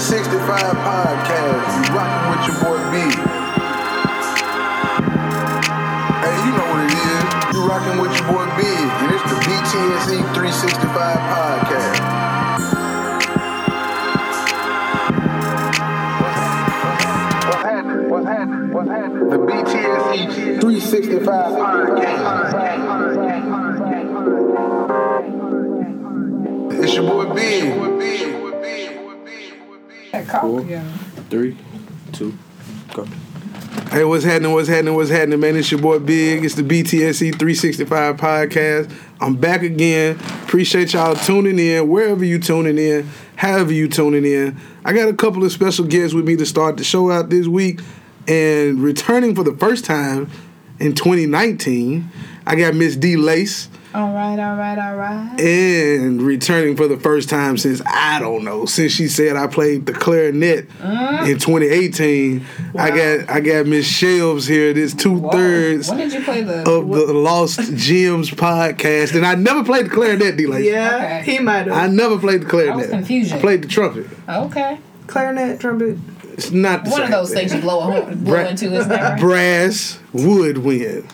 365 Podcast. You rocking with your boy B. Hey, you know what it is. You rocking with your boy B. And it's the BTSE 365 Podcast. What's happening? What's happening? What's happening? The BTSE 365 Podcast. It's your boy B. That cock Four, together. three, two, go. Hey, what's happening? What's happening? What's happening, man? It's your boy Big. It's the BTSE 365 podcast. I'm back again. Appreciate y'all tuning in, wherever you tuning in, however you tuning in. I got a couple of special guests with me to start the show out this week. And returning for the first time in 2019, I got Miss D Lace. All right, all right, all right. And returning for the first time since I don't know, since she said I played the clarinet uh-huh. in 2018. I got I got Miss Shelves here. This two thirds. When did you play the? of the Lost Gems podcast, and I never played the clarinet. D like Yeah, Okay. he might have. I never played the clarinet. That was confusion. I played the trumpet. okay. Clarinet, trumpet. It's not the One same of those thing. things you blow a horn, blow Bra- into, isn't that right? Brass, woodwind.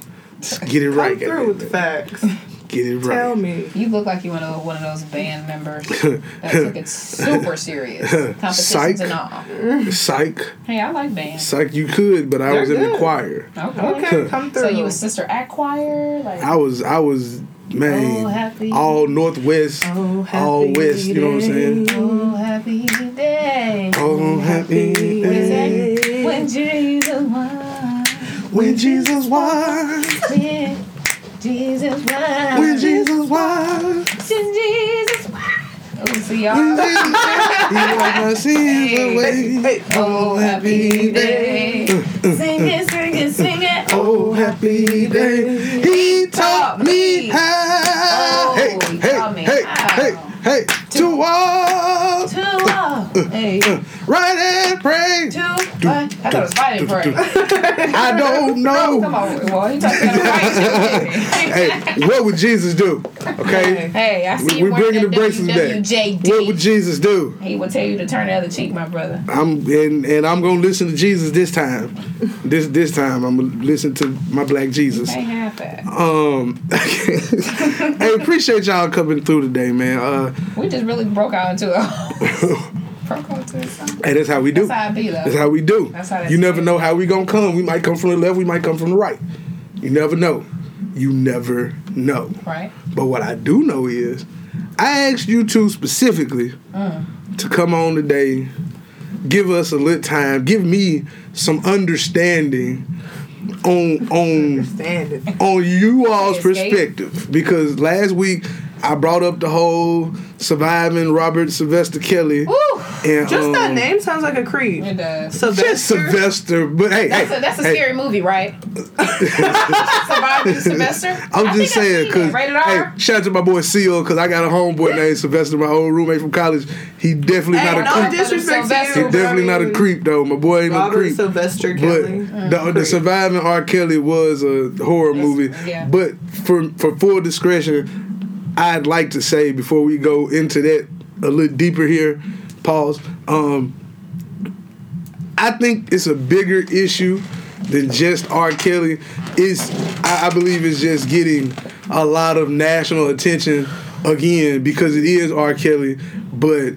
Get it right. Come through with the facts. Get it right. Tell me. You look like you one of one of those band members that took it super serious. Competitions Psych. and all. Psych, Hey, I like band. psych. You could, but I They're was in the choir. Okay. Okay, come through. So you a sister at choir? Like I was I was man Oh, happy- all northwest, Oh, happy all west. You know what I'm saying? Oh happy day. Oh, oh happy What is day that? When Jesus won. when Jesus won, When Jesus won. when Jesus won, When Jesus won. Oh, see y'all. when Jesus he wiped my sins away. Hey, Oh, oh happy day. Sing it, sing it, sing it. Oh happy day, he taught me how. Oh, Hey he hey taught me hey how. hey hey to walk To walk. Hey. right and pray. To what? I thought it was fighting pray. I don't know. Come on, well, you talking about right Hey, what would Jesus do? Okay. Hey, I see We, you we wearing bringing the bracelets back. What would Jesus do? He will tell you to turn the other cheek, my brother. I'm and, and I'm gonna listen to Jesus this time. This this time I'm gonna listen to my black Jesus. Ain't half that. Um, hey, appreciate y'all coming through today, man. Uh, We just really broke out into a. broke out into a song. hey, that's how we do. That's how it be, though. That's how we do. That's how that you never know how we gonna come. We might come from the left. We might come from the right. You never know. You never know. Right? But what I do know is, I asked you two specifically mm. to come on today, give us a little time, give me some understanding on on Stand it. on you all's perspective because last week I brought up the whole surviving Robert Sylvester Kelly Woo! And Just that um, name sounds like a creed. It does. Just Sylvester. Sylvester, but hey, That's hey, a, that's a hey, scary movie, right? Surviving Sylvester. I'm just saying because hey, shout out to my boy Seal because I got a homeboy named Sylvester, my old roommate from college. He definitely Hey, not a no creep. Sylvester. He definitely not a creep though. My boy ain't no creep. Sylvester But Kelly. the, the surviving R. Kelly was a horror movie. yeah. But for for full discretion, I'd like to say before we go into that a little deeper here, pause. Um, I think it's a bigger issue than just R. Kelly. Is I, I believe it's just getting a lot of national attention again because it is R. Kelly, but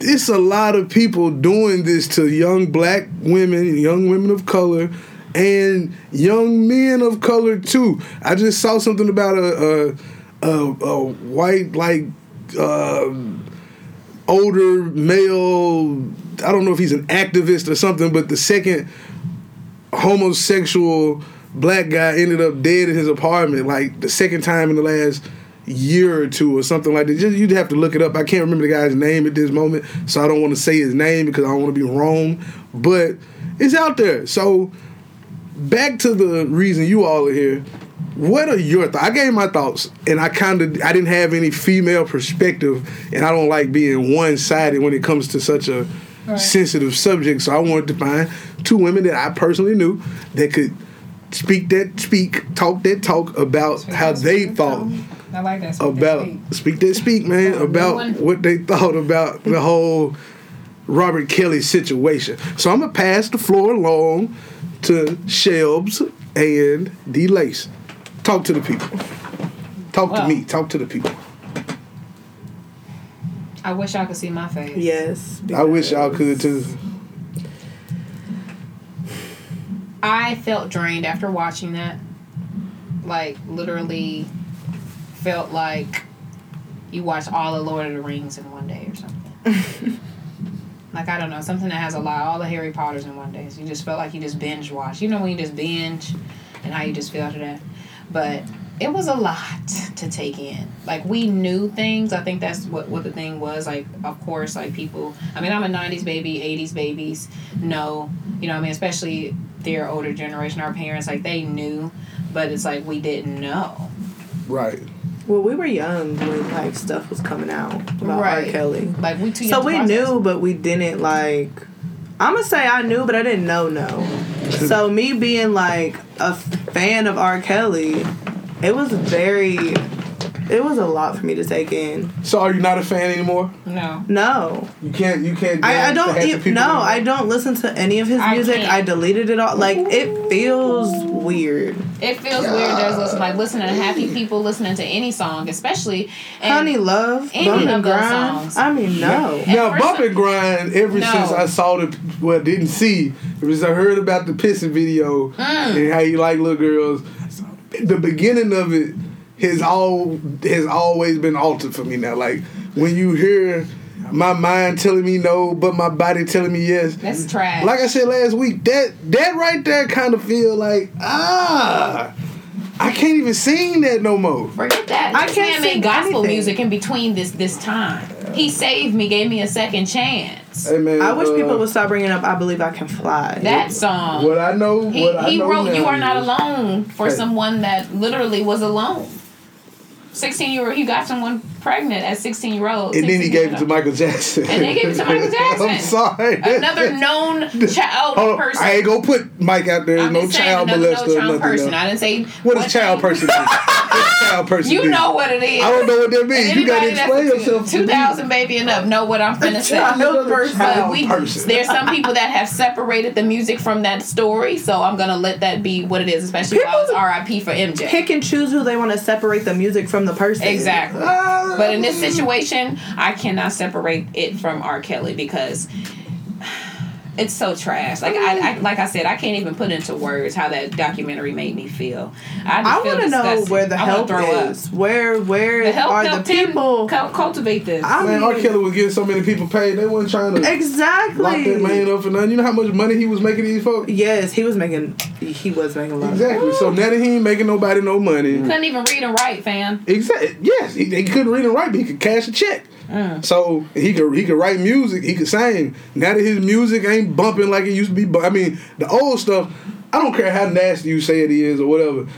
it's a lot of people doing this to young black women, young women of color, and young men of color too. I just saw something about a a, a, a white like uh, older male. I don't know if he's an activist or something, but the second homosexual black guy ended up dead in his apartment like the second time in the last year or two or something like that. Just, you'd have to look it up. I can't remember the guy's name at this moment, so I don't want to say his name because I don't want to be wrong. But it's out there. So back to the reason you all are here. What are your thoughts? I gave my thoughts, and I kind of I didn't have any female perspective, and I don't like being one sided when it comes to such a sensitive subject. So I wanted to find two women that I personally knew that could speak that speak, talk that talk about how they thought I like that. Speak that about speak. speak that speak, man, about what they thought about the whole Robert Kelly situation. So I'm gonna pass the floor along to Shelbs and D Lace. Talk to the people. Talk to me. Talk to the people. I wish I could see my face. Yes. I wish y'all could too. I felt drained after watching that. Like literally felt like you watched all the Lord of the Rings in one day or something. like I don't know, something that has a lot all the Harry Potters in one day. So you just felt like you just binge watched. You know when you just binge and how you just feel after that. But it was a lot to take in. Like we knew things. I think that's what what the thing was. Like of course, like people. I mean, I'm a '90s baby, '80s babies. know, you know. what I mean, especially their older generation, our parents, like they knew, but it's like we didn't know. Right. Well, we were young when like stuff was coming out about Right. R. Kelly. Like we too. So young to we process. knew, but we didn't like. I'm gonna say I knew, but I didn't know. No. so me being like a fan of R. Kelly, it was very. It was a lot for me to take in. So are you not a fan anymore? No. No, You can't. You can't. I, I don't. e- no, anymore? I don't listen to any of his I music. can't. I deleted it all. Like it feels weird. It feels weird. There's listen, like listening to happy people listening to any song, especially Honey Love, any Bump of and those Grind. songs. I mean, no. Now, first bump and grind. Ever No. since I saw the, well, didn't see. It was I heard about the pissing video Mm. and how you like little girls. The beginning of it has all has always been altered for me now. Like when you hear my mind telling me no, but my body telling me yes. That's trash. Like I said last week, that that right there kind of feel like ah, I can't even sing that no more. Forget that. I This can't man made sing gospel anything. music in between this this time. He saved me, gave me a second chance. Hey man, I wish uh, people would stop bringing up "I Believe I Can Fly." That song. What I know, He, what I he know wrote "You Are Not Alone" for Hey. someone that literally was alone. Sixteen year old, he got someone pregnant at sixteen year old. And then he gave it to Michael Jackson. And then he gave it to Michael Jackson. I'm sorry. Another known child Hold on, person. I ain't gonna put Mike out there I'm no just child molester no child nothing. person. else. I didn't say What does child person mean? What's child person You mean? know what it is. I don't know what that means. And You gotta explain yourself. Two thousand baby and up know what I'm finna say. Child person. But we, person. there's some people that have separated the music from that story, so I'm gonna let that be what it is, especially while it's R.I.P. for MJ. pick and choose who they want to separate the music from the person. Exactly. Ah. But in this situation, I cannot separate it from R. Kelly because it's so trash. Like I, I like I said, I can't even put into words how that documentary made me feel. I, I want to know where the I help throw up. is. Where where The help are the people? cul- cultivate this. I Man, mean, R. Kelly was getting so many people paid. They weren't trying to exactly lock that exactly. man up for nothing. You know how much money he was making these folks? Yes, he was making. He was making a lot. Exactly. So now that he ain't making nobody no money. Couldn't even read and write, fam. Exactly. Yes, he, he couldn't read and write, but he could cash a check. Mm. So he could he could write music. He could sing. Now that his music ain't bumping like it used to be, bu- I mean, the old stuff. I don't care how nasty you say it is or whatever.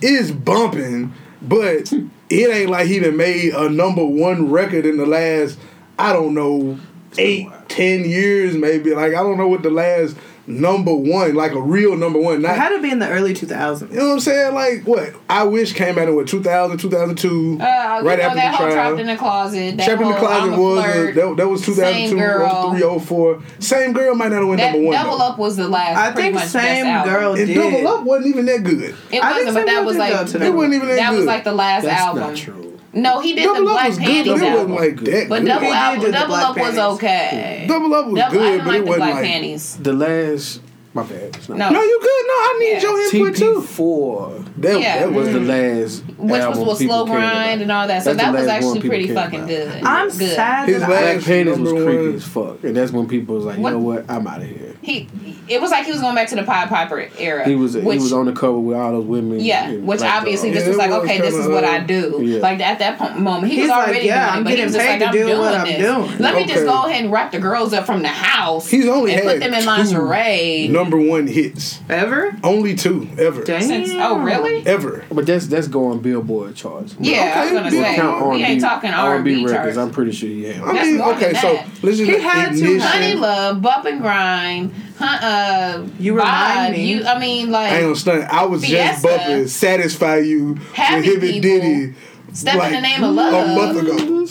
It's bumping, but it ain't like he done made a number one record in the last. I don't know, eight, ten years maybe. Like I don't know what the last number one, like a real number one. It had to be in the early 2000s. you know what I'm saying? Like what? I wish came out in what 2000, 2002, Uh, right after that the whole trial. trapped in the closet. That Trapped in the closet I'm was flirt. that, that was 2002, Same girl. 03, 04. Same girl might not have went That number one. double though. up was the last. I think much same best album. girl And double up wasn't even that good. It wasn't, think but that was like It wasn't even that, that good. was like the last That's album. not true. No, he did double the up Black was good, Panties but it wasn't album. like that. But good. double He album, double Black up was okay. double up was Double, I good, didn't but like it the wasn't Black like. Panties. The last, my bad. Not No. No, you good. No, I need Yeah. your input too. TP4 That, Yeah. that was was the last Which was album with people slow grind and all that. So That's that was actually pretty fucking about. good. I'm good. sad His that last- I, Black Panties was creepy one. as fuck, and that's when people was like, you know what, I'm out of here. He, it was like he was going back to the Pied Piper era. He was which, he was on the cover with all those women. Yeah, which black obviously girls. this Yeah, was like, was okay, this is what I uh, do. Yeah. Like at that po- moment, he He's was like, already yeah, doing, I'm but he was just like, I'm doing what I'm this. doing. Let me just go ahead and wrap the girls up from the house. He's only and put them in two lingerie. Number one hits. ever. Only two ever. Damn. Since, oh really? Ever. But that's that's going Billboard charts. Yeah, I was Okay, gonna we'll say Count we ain't talking R&B records. charts. I'm pretty sure he had. I That's mean, okay, so that. let's just He had to ignition. Honey Love, Bump and Grind, huh, uh, You remind Vibe, me. You, I mean, like, I ain't gonna stunt. I was just Fiesta. bumping "Satisfy You" Happy with him and People. Diddy. Step in the Name of love. A month ago.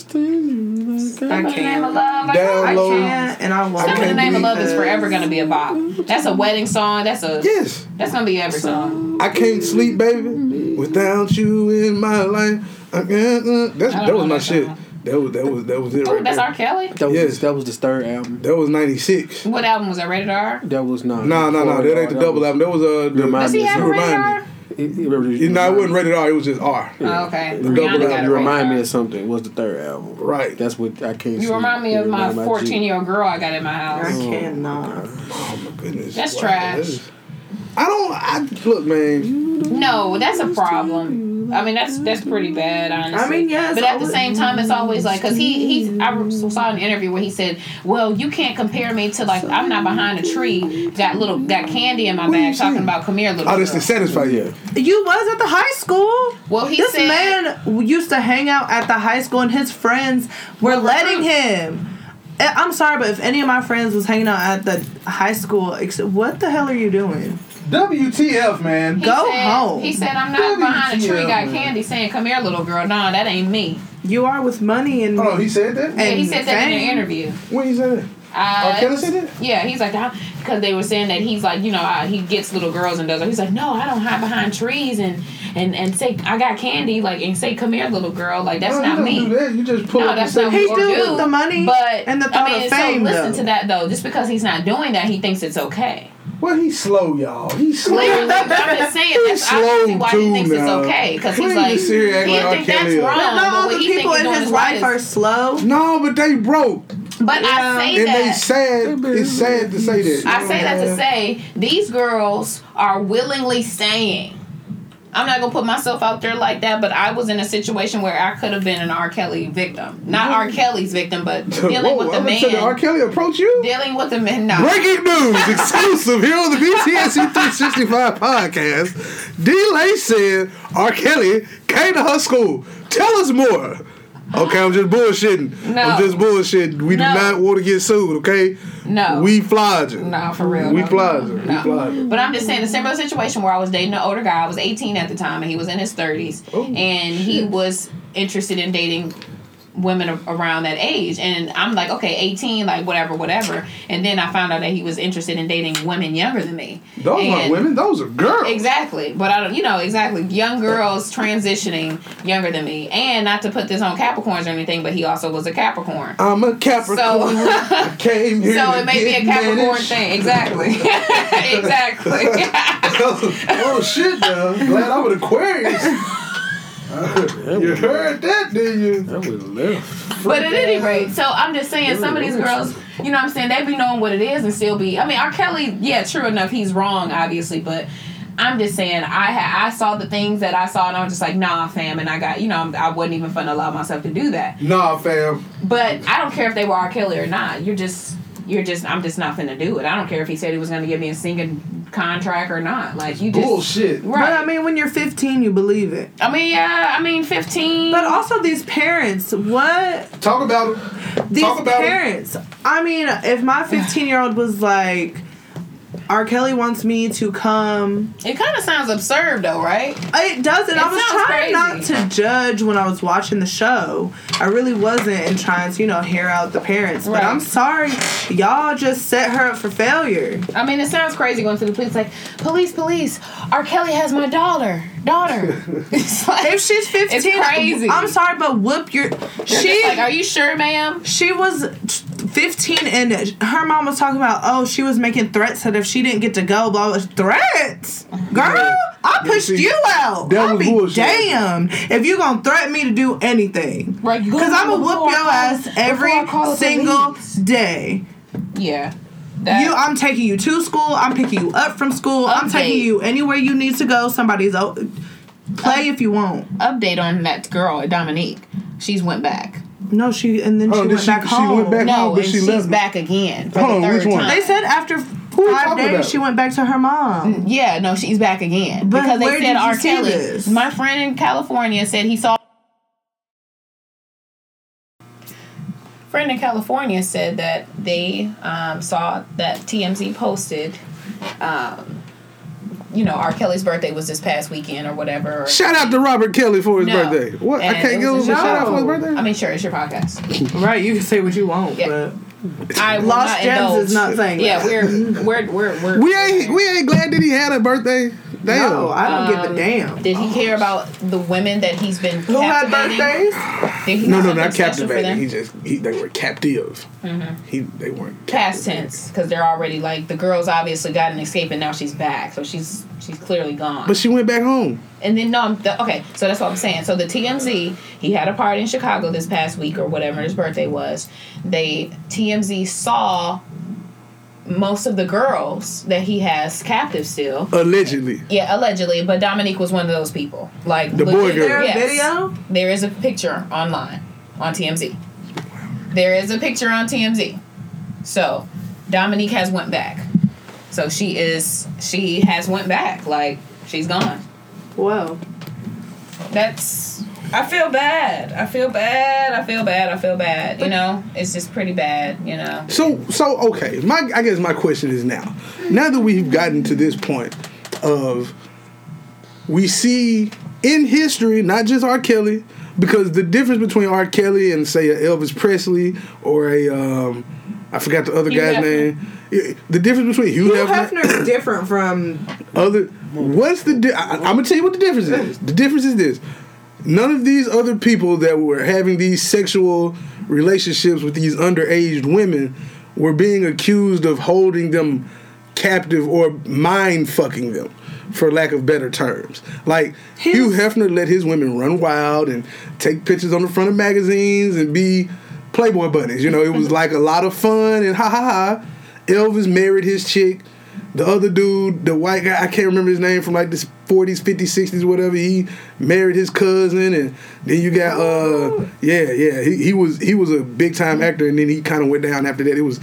Stumble in the name of love. Like, Down I low. can't, and I won't. Stumble in the name of love is that. forever gonna be a bop. That's a wedding song. That's a Yes. that's gonna be every song. I can't sleep, baby, without you in my life. I can't, uh, that's, I that was my that shit. song. That was that was that was it right that's there. R. Kelly. That was Yes. that was the third album. That was ninety six. What album was that? Rated R. That was not. No, no, no. That ain't the double album. That was uh. The, Remind Does he have a rated R? Me. It, it, You know, it wasn't rated R. It was just R. Oh, okay. The double album. You remind me of something. Was the third album? Right. That's what I can't. You remind me of my 14 year old girl I got in my house. I oh, house. cannot. Oh my goodness. That's Wow, trash. that is- I don't. I look, man. No, that's a problem. I mean, that's that's pretty bad, honestly. I mean, yeah, But at the same time, it's always like because he he I saw an interview where he said, "Well, you can't compare me to like I'm not behind a tree, got little got candy in my What are you bag, talking about come here, little." Oh, this girl." to satisfy you. You was at the high school. Well, he this said- man used to hang out at the high school, and his friends were letting him. Eh, I'm sorry, but if any of my friends was hanging out at the high school, what the hell are you doing? WTF, man. He Go said- home. He said, "I'm not behind a tree, got man. candy, saying come here, little girl." Nah, that ain't me. You are with money and Oh, he said that. Yeah, he said that in an interview. When he said that? Uh, R. Kelly said that? Yeah, he's like because they were saying that he's like you know uh, he gets little girls and does it. He's like no, I don't hide behind trees and and and say I got candy like and say come here little girl like that's no, not me. do that. You just pull No, up that's and not say He what you do do. with the money But and the I thought mean, of fame. so listen though. to that though. Just because he's not doing that, he thinks it's okay. Well, he's slow, y'all. He's slow. Clearly, I'm just saying He's that's obviously slow why too he thinks now. it's okay because he's like sit here acting he like think that's wrong. No, but all what the people in his life are slow. No, but they broke, But Yeah. I say and that. they sad. It's sad to say that. I say that to say these girls are willingly staying. I'm not gonna put myself out there like that, but I was in a situation where I could have been an R. Kelly victim, not R. Kelly's victim, but dealing Whoa, with the I'm gonna tell you, R. Kelly approach you. dealing with the man. No, Breaking news, exclusive here on the BTSE 365 podcast. D-Lay said R. Kelly came to her school. Tell us more. Okay, I'm just bullshitting. No. I'm just bullshitting. We No. do not want to get sued, okay? no, We flogging. no, for real. We no. We no. flogging. But I'm just saying a similar situation where I was dating an older guy. I was 18 at the time, and he was in his 30s, Oh, and he was interested in dating women around that age. And I'm like, okay, 18, like whatever, whatever. And then I found out that he was interested in dating women younger than me. Those aren't women, those are girls. Exactly, but I don't, you know, exactly. Young girls transitioning younger than me, and not to put this on Capricorns or anything, but he also was a Capricorn. I'm a Capricorn. So- I came here So it may be a Capricorn managed. thing, exactly, exactly. oh shit, now. Glad I'm an Aquarius. You heard that, didn't you? That was left. but at any rate, so I'm just saying, some of these girls, you know, what I'm saying they be knowing what it is and still be. I mean, R. Kelly, yeah, true enough, he's wrong, obviously, but. I'm just saying, I ha- I saw the things that I saw, and I was just like, nah, fam, and I got, you know, I'm, I wasn't even fun to allow myself to do that. Nah, fam. But I don't care if they were R. Kelly or not. You're just you're just I'm just not finna do it. I don't care if he said he was gonna give me a singing contract or not. Like you just Bullshit. But Right. I mean, when you're 15, you believe it. I mean, yeah, I mean fifteen But also these parents, what Talk about it. these Talk about it. parents? I mean, if my 15 year old was like, R. Kelly wants me to come. it kinda sounds absurd though, right? It doesn't. It I was trying not to judge when I was watching the show. I really wasn't, and trying to, you know, hear out the parents. But I'm sorry, y'all just set her up for failure. I mean it sounds crazy going to the police like, Police, police, R. Kelly has my daughter. Daughter. it's like If she's 15, It's crazy. I'm sorry, but whoop your. She like, Are you sure, ma'am? she was 15 and her mom was talking about oh she was making threats that if she didn't get to go blah blah threats? Girl i pushed see, you out. that i'll was be bullshit. damned if you gonna threaten me to do anything. Right, because i'm gonna whoop your call- ass every single police. day. Yeah. That, you i'm taking you to school. I'm picking you up from school. I'm taking you anywhere you need to go. Somebody's o- play if you want. update on that girl, Dominique. She's went back. No she and then Oh, she did went she- back she home went back- No, home, but and she she's left- back again for Hold the on, third which one? time. they said after we five days about? she went back to her mom Yeah, no, she's back again But because they where said did you R. see Kelly. this? My friend in California said he saw. Friend in California said that they um, saw that TMZ posted um, you know, R. Kelly's birthday was this past weekend or whatever. or- Shout out to Robert Kelly for his No. birthday. What? I can't give him a shout out for his birthday. I mean, sure, it's your podcast. Right, you can say what you want, Yeah. but I Lost not Gems indulge. is not saying Yeah, that. we're we're we're we're. we ain't we ain't glad that he had a birthday. Damn. no, I don't give Um, a damn. Did he care about the women that he's been Who had birthdays? No, no, not captivating. He just he, they were captive. He they weren't Past tense, because they're already like the girl's obviously got an escape and now she's back, so she's she's clearly gone. But she went back home. and then no, I'm the, okay. So that's what I'm saying. So the TMZ, he had a party in Chicago this past week or whatever his birthday was. They TMZ saw most of the girls that he has captive still. Allegedly. Yeah, allegedly, but Dominique was one of those people. Like The boy girl. There yes. video? There is a picture online on TMZ. There is a picture on TMZ. So Dominique has went back. So she is she has went back. Like she's gone. Whoa. That's I feel bad. I feel bad. I feel bad. I feel bad. You know, it's just pretty bad. You know. So so okay. My I guess my question is now. Now that we've gotten to this point of we see in history, not just R. Kelly, because the difference between R. Kelly and say a Elvis Presley or a um I forgot the other Hugh guy's Hefner. name. The difference between Hugh, Hugh Hefner, Hefner is different from other what's the di- I, I'm gonna tell you what the difference is. The difference is this: none of these other people that were having these sexual relationships with these underage women were being accused of holding them captive or mind fucking them, for lack of better terms. Like Hugh Hefner let his women run wild and take pictures on the front of magazines and be Playboy bunnies. You know, it was like a lot of fun and ha ha ha. Elvis married his chick. The other dude, the white guy, I can't remember his name from like the 40s, 50s, 60s, whatever. He married his cousin, and then you got uh, yeah, yeah. He, he was he was a big time actor, and then he kind of went down after that. It was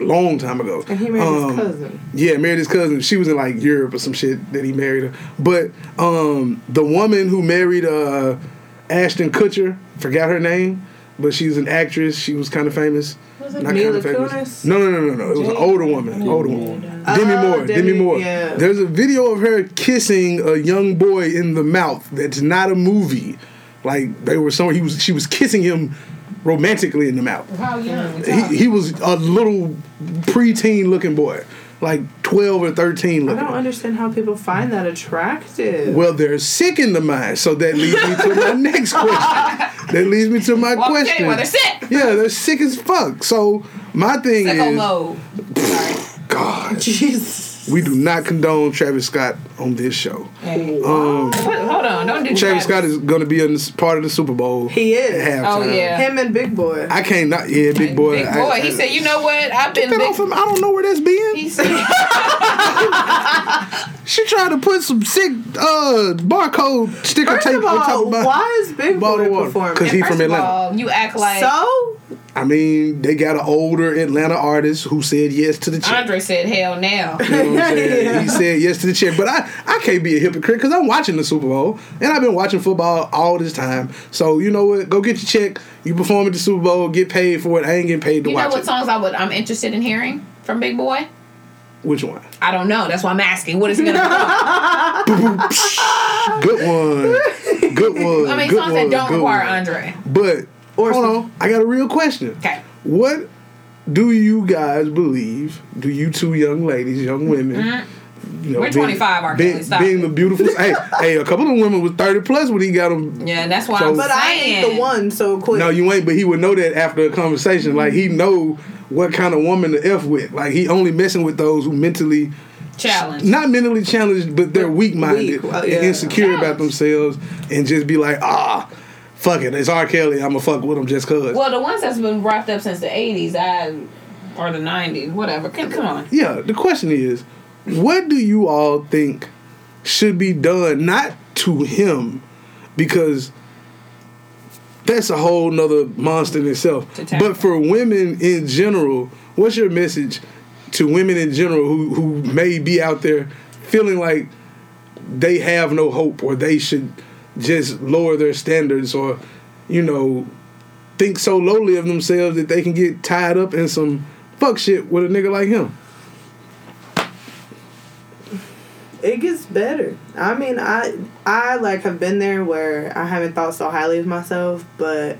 a long time ago. and he married Um, his cousin. Yeah, married his cousin. She was in like Europe or some shit that he married her. But um, the woman who married uh, Ashton Kutcher, forgot her name, but she's an actress. She was kind of famous. Was it Mila. Kunis? No, no, no, no, no. It was an older woman. Older woman. Oh, Demi Oh, Moore. Demi, Demi- Moore. yeah. There's a video of her kissing a young boy in the mouth. That's not a movie. Like they were somewhere. He was. She was kissing him romantically in the mouth How young? he, he was a little preteen looking boy, like 12 or 13 I don't understand how people find that attractive. Well, they're sick in the mind. So that leads me to my next question. That leads me to my well, I'm telling question. you why they're sick. yeah, they're sick as fuck. So my thing Sicko is, mode. Sorry. God, Jesus. We do not condone Travis Scott on this show. Um, hold on, don't do Travis Scott is going to be in this part of the Super Bowl. He is. at Oh, yeah. Him and Big Boi. I can't not. Yeah, big boy. Big boy. I- he said, "You know what? I've been Get big." off him. I don't know where that's been. He said, She tried to put some sick uh barcode sticker First tape of on top all, of my why is Big bottle Boy of water. performing? Because he First from of Atlanta. all, you act like so I mean, they got an older Atlanta artist who said yes to the check. Andre said, "Hell now." You know what I'm saying? Yeah. He said yes to the check. But I, I can't be a hypocrite because I'm watching the Super Bowl and I've been watching football all this time. So you know what? Go get your check. You perform at the Super Bowl, get paid for it. I ain't getting paid to You know what it. songs I would I'm interested in hearing from Big Boi? Which one? I don't know. That's why I'm asking. What is he gonna be? Good one. Good one. I mean, good songs one, that don't good require one. Andre. But Or hold on, I got a real question. Okay. What do you guys believe? Do you two young ladies, young women? Mm-hmm. You know, Mm-hmm. We're 25, R. being, Kelly, stop being the beautiful. hey, hey, a couple of women was thirty plus when he got them. Yeah, and that's why So- I'm but I ain't the one, so quick. No, you ain't. But he would know that after a conversation. Like he know what kind of woman to f with. Like he only messing with those who mentally, challenged, not mentally challenged, but they're weak minded, Weak, well, yeah. and insecure about themselves, and just be like, ah, fuck it, it's R. Kelly. I'ma fuck with him just cause. Well, the ones that's been wrapped up since the '80s, I or the '90s, whatever. Come, come on. yeah, the question is, what do you all think should be done? Not to him, because that's a whole nother monster in itself. But for women in general, what's your message to women in general who who may be out there feeling like they have no hope or they should just lower their standards or you know think so lowly of themselves that they can get tied up in some fuck shit with a nigga like him. It gets better. I mean, I I like have been there where I haven't thought so highly of myself, but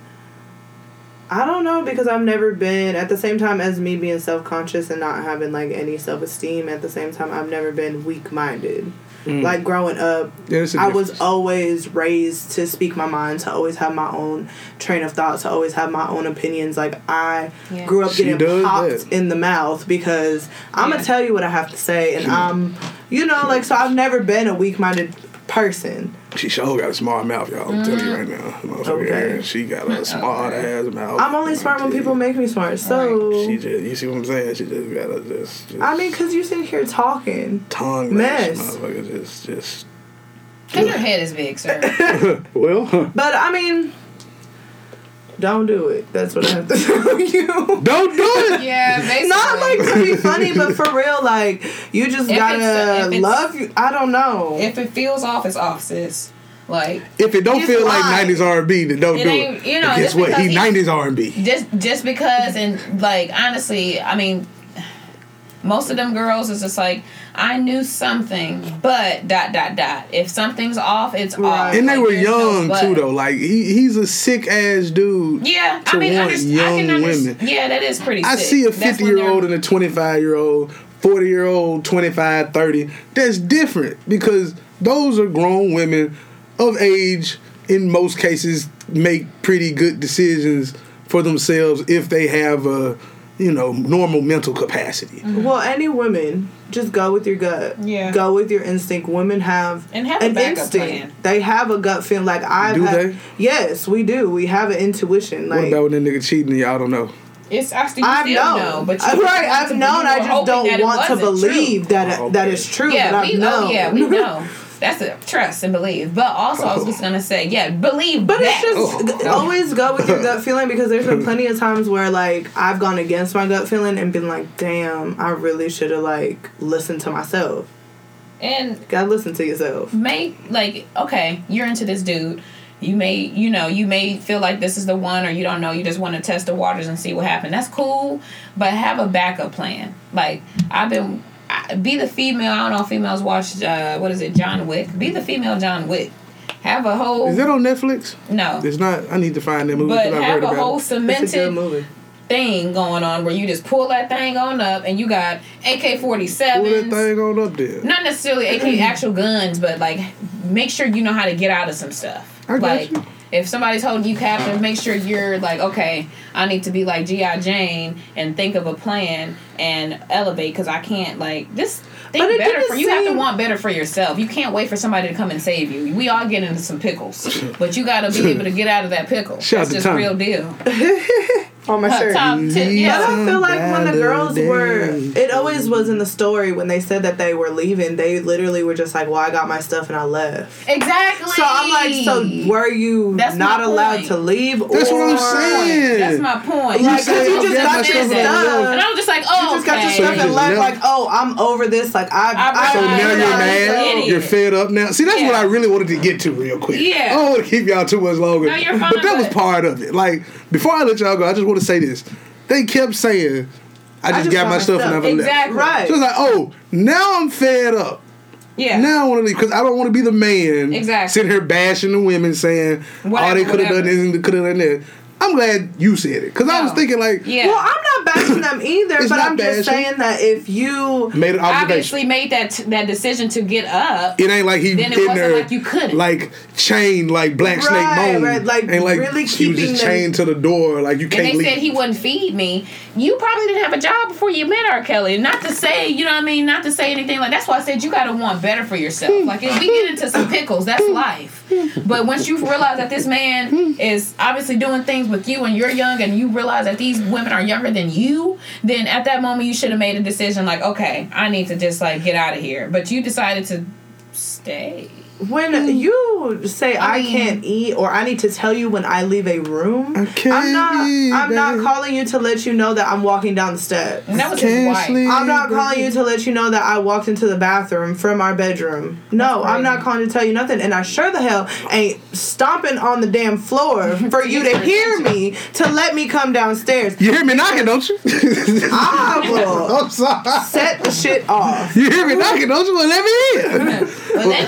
I don't know because I've never been at the same time as me being self conscious and not having like any self esteem. At the same time, I've never been weak minded. Mm. Like growing up, There's a I was always raised to speak my mind, to always have my own train of thought, to always have my own opinions. Like I Yeah. grew up She getting popped that. in the mouth because I'm Yeah. gonna tell you what I have to say, and I'm, you know, like so I've never been a weak minded person. She sure got a smart mouth, y'all. I'm telling you right now. Mm-hmm. Motherfucker, Okay. She got a smart ass mouth. I'm only smart when people make me smart. So She just, you see what I'm saying? She just got a just, just I mean, cause you sit here talking. tongue mess. lash, motherfucker. Just, just. Cause your head is big, sir. Well, But I mean, don't do it. That's what I have to tell you. don't do it. yeah, basically. Not like to be funny, but for real, like you just If gotta it's- love you. I don't know. if it feels off, it's off, sis. Like If it don't Just feel like '90s R&B, then don't It do it. you know, But guess what? He he- '90s R&B. just just because and like honestly, I mean, most of them girls is just like I knew something, but dot dot dot. If something's off, it's Right. off. And they Like, were there's no young too, though. Like he, he's a sick ass dude. Yeah, to I mean, want underst- I young can understand. women. Yeah, that is pretty. I sick. see a fifty year old and a 25 year old, 40 year old, 25, 30. That's different because those are grown women of age, in most cases, make pretty good decisions for themselves if they have a, you know, normal mental capacity. Mm-hmm. well, any women, just go with your gut. Yeah. Go with your instinct. Women have And have an backup instinct. plan. They have a gut feeling. Like I Do have. they? Yes, we do. We have an intuition. what Like about when that nigga cheating and y'all don't know? It's actually I've still known. know, but you right, I've known. I just don't want to wasn't true. believe that it, Oh, that okay. is true. Yeah, but we I've know. known. Yeah, we know. That's a trust and believe. But also, I was just gonna say, yeah, believe. But that. it's just oh, oh. always go with your gut feeling because there's been plenty of times where like I've gone against my gut feeling and been like, damn, I really should have like listened to myself. and Gotta listen to yourself. may like okay, you're into this dude. You may, you know, you may feel like this is the one, or you don't know. You just want to test the waters and see what happens. That's cool, but have a backup plan. Like I've been, I, be the female. I don't know if females watch. Uh, what is it, John Wick? Be the female John Wick. Have a whole Is that on Netflix? no, It's not. I need to find that movie. but heard a about whole it. A cemented movie. thing going on where you just pull that thing on up and you got AK forty seven. Pull that thing on up there. Not necessarily AK actual guns, but like make sure you know how to get out of some stuff. I got like you. If somebody's holding you captive, make sure you're like, okay, I need to be like GI Jane and think of a plan and elevate because I can't like just think better for you. have to want better for yourself. You can't wait for somebody to come and save you. We all get into some pickles, but you got to be able to get out of that pickle. Shout That's just Tommy. real deal. On my shirt. Top ten, But yeah. I feel like when the girls were, it always was in the story when they said that they were leaving. They literally were just like, "Well, I got my stuff and I left." Exactly. So I'm like, so were you That's not allowed point. to leave? That's or, what I'm saying. That's my point. You Like, 'cause said you just got got your stuff and I stuff. left. And I was just like, oh, You just got your stuff So and left. left? Like, oh, I'm over this. Like, I've. I I, So realized now I you're mad. You're fed up now. See, that's what I really wanted to get to real quick. Yeah. I don't want to keep y'all too much longer. No, you're fine, But that was part of it. Like before I let y'all go, I just want to say this. They kept saying, "I just, just got my stuff and stuff." never left." Exactly. Right. So it's like, oh, now I'm fed up. Yeah. Now I want to leave because I don't want to be the man Exactly. sitting here bashing the women saying, "Oh, they could have done whatever. this and could have done that." I'm glad you said it because I was thinking like, Yeah. Well, I'm not bashing them either, but I'm just saying that if you made an observation. obviously made that that decision to get up. It ain't like he then it wasn't there like you couldn't. like chained like Black Right, Snake Moan. right, like, ain't like really he was keeping just them- chained to the door like you can't they leave. said he wouldn't feed me. You probably didn't have a job before you met R. Kelly. Not to say, you know what I mean? Not to say anything like that's why I said you gotta want better for yourself. Hmm. Like if we get into some pickles, that's hmm. life. But once you realize that this man is obviously doing things with you and you're young and you realize that these women are younger than you, then at that moment you should have made a decision like, okay, I need to just like get out of here. But you decided to stay. When mm. you say I, mean- can't eat or I need to tell you when I leave a room, I can't I'm not eat, I'm not calling you to let you know that I'm walking down the steps. And that was his wife. sleep. I'm not calling you to let you know that I walked into the bathroom from our bedroom. No, I'm not calling to tell you nothing. And I sure the hell ain't stomping on the damn floor for you to hear me to let me come downstairs. You hear me knocking, don't you? I will I'm sorry. set the shit off. You hear me knocking, don't you? Well, let me in. What that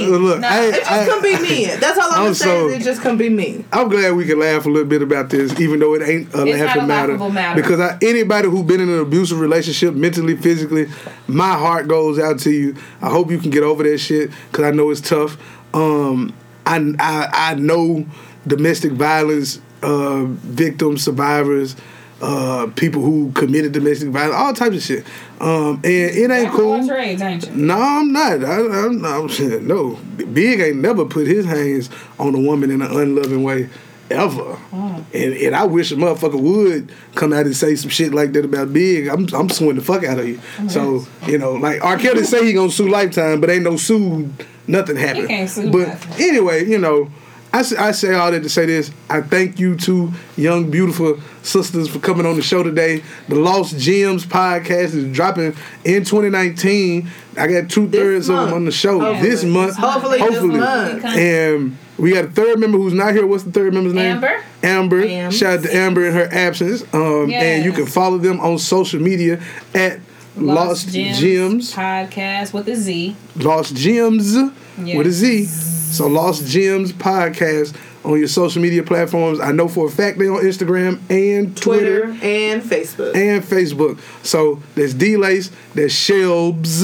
mean? Look, No. I, It just I, can be me. That's all I'm, I'm gonna so- it just can be me. I'm glad we can laugh a little bit about this, even though it ain't a It's laughing a matter. matter. Because I, anybody who's been in an abusive relationship, mentally, physically, my heart goes out to you. I hope you can get over that shit because I know it's tough. Um, I, I I know domestic violence uh, victims, survivors. Uh, people who committed domestic violence, all types of shit, um, and it ain't Jack of all cool. trades, ain't? No, I'm not. I, I'm not. No, Big ain't never put his hands on a woman in an unloving way, ever. Oh. And and I wish a motherfucker would come out and say some shit like that about Big. I'm I'm suing the fuck out of you. Oh, So you know, like R. Kelly say he gonna sue Lifetime, but ain't no sue. Nothing happened. can't sue But nothing. anyway, you know. I say, I say all that to say this. I thank you two young, beautiful sisters for coming on the show today. The Lost Gems podcast is dropping in 2019. I got two thirds of them on the show Hopefully. this month. Hopefully this month. And we got a third member who's not here. What's the third member's name? Amber. Amber. Ams. Shout out to Amber in her absence. Um, And you can follow them on social media at Lost, Gems. podcast with a Z. Lost Gems with a Yes. Z. So Lost Gems podcast on your social media platforms. I know for a fact they on Instagram and Twitter, Twitter and Facebook. and Facebook. So there's D Lace, there's Shelbs,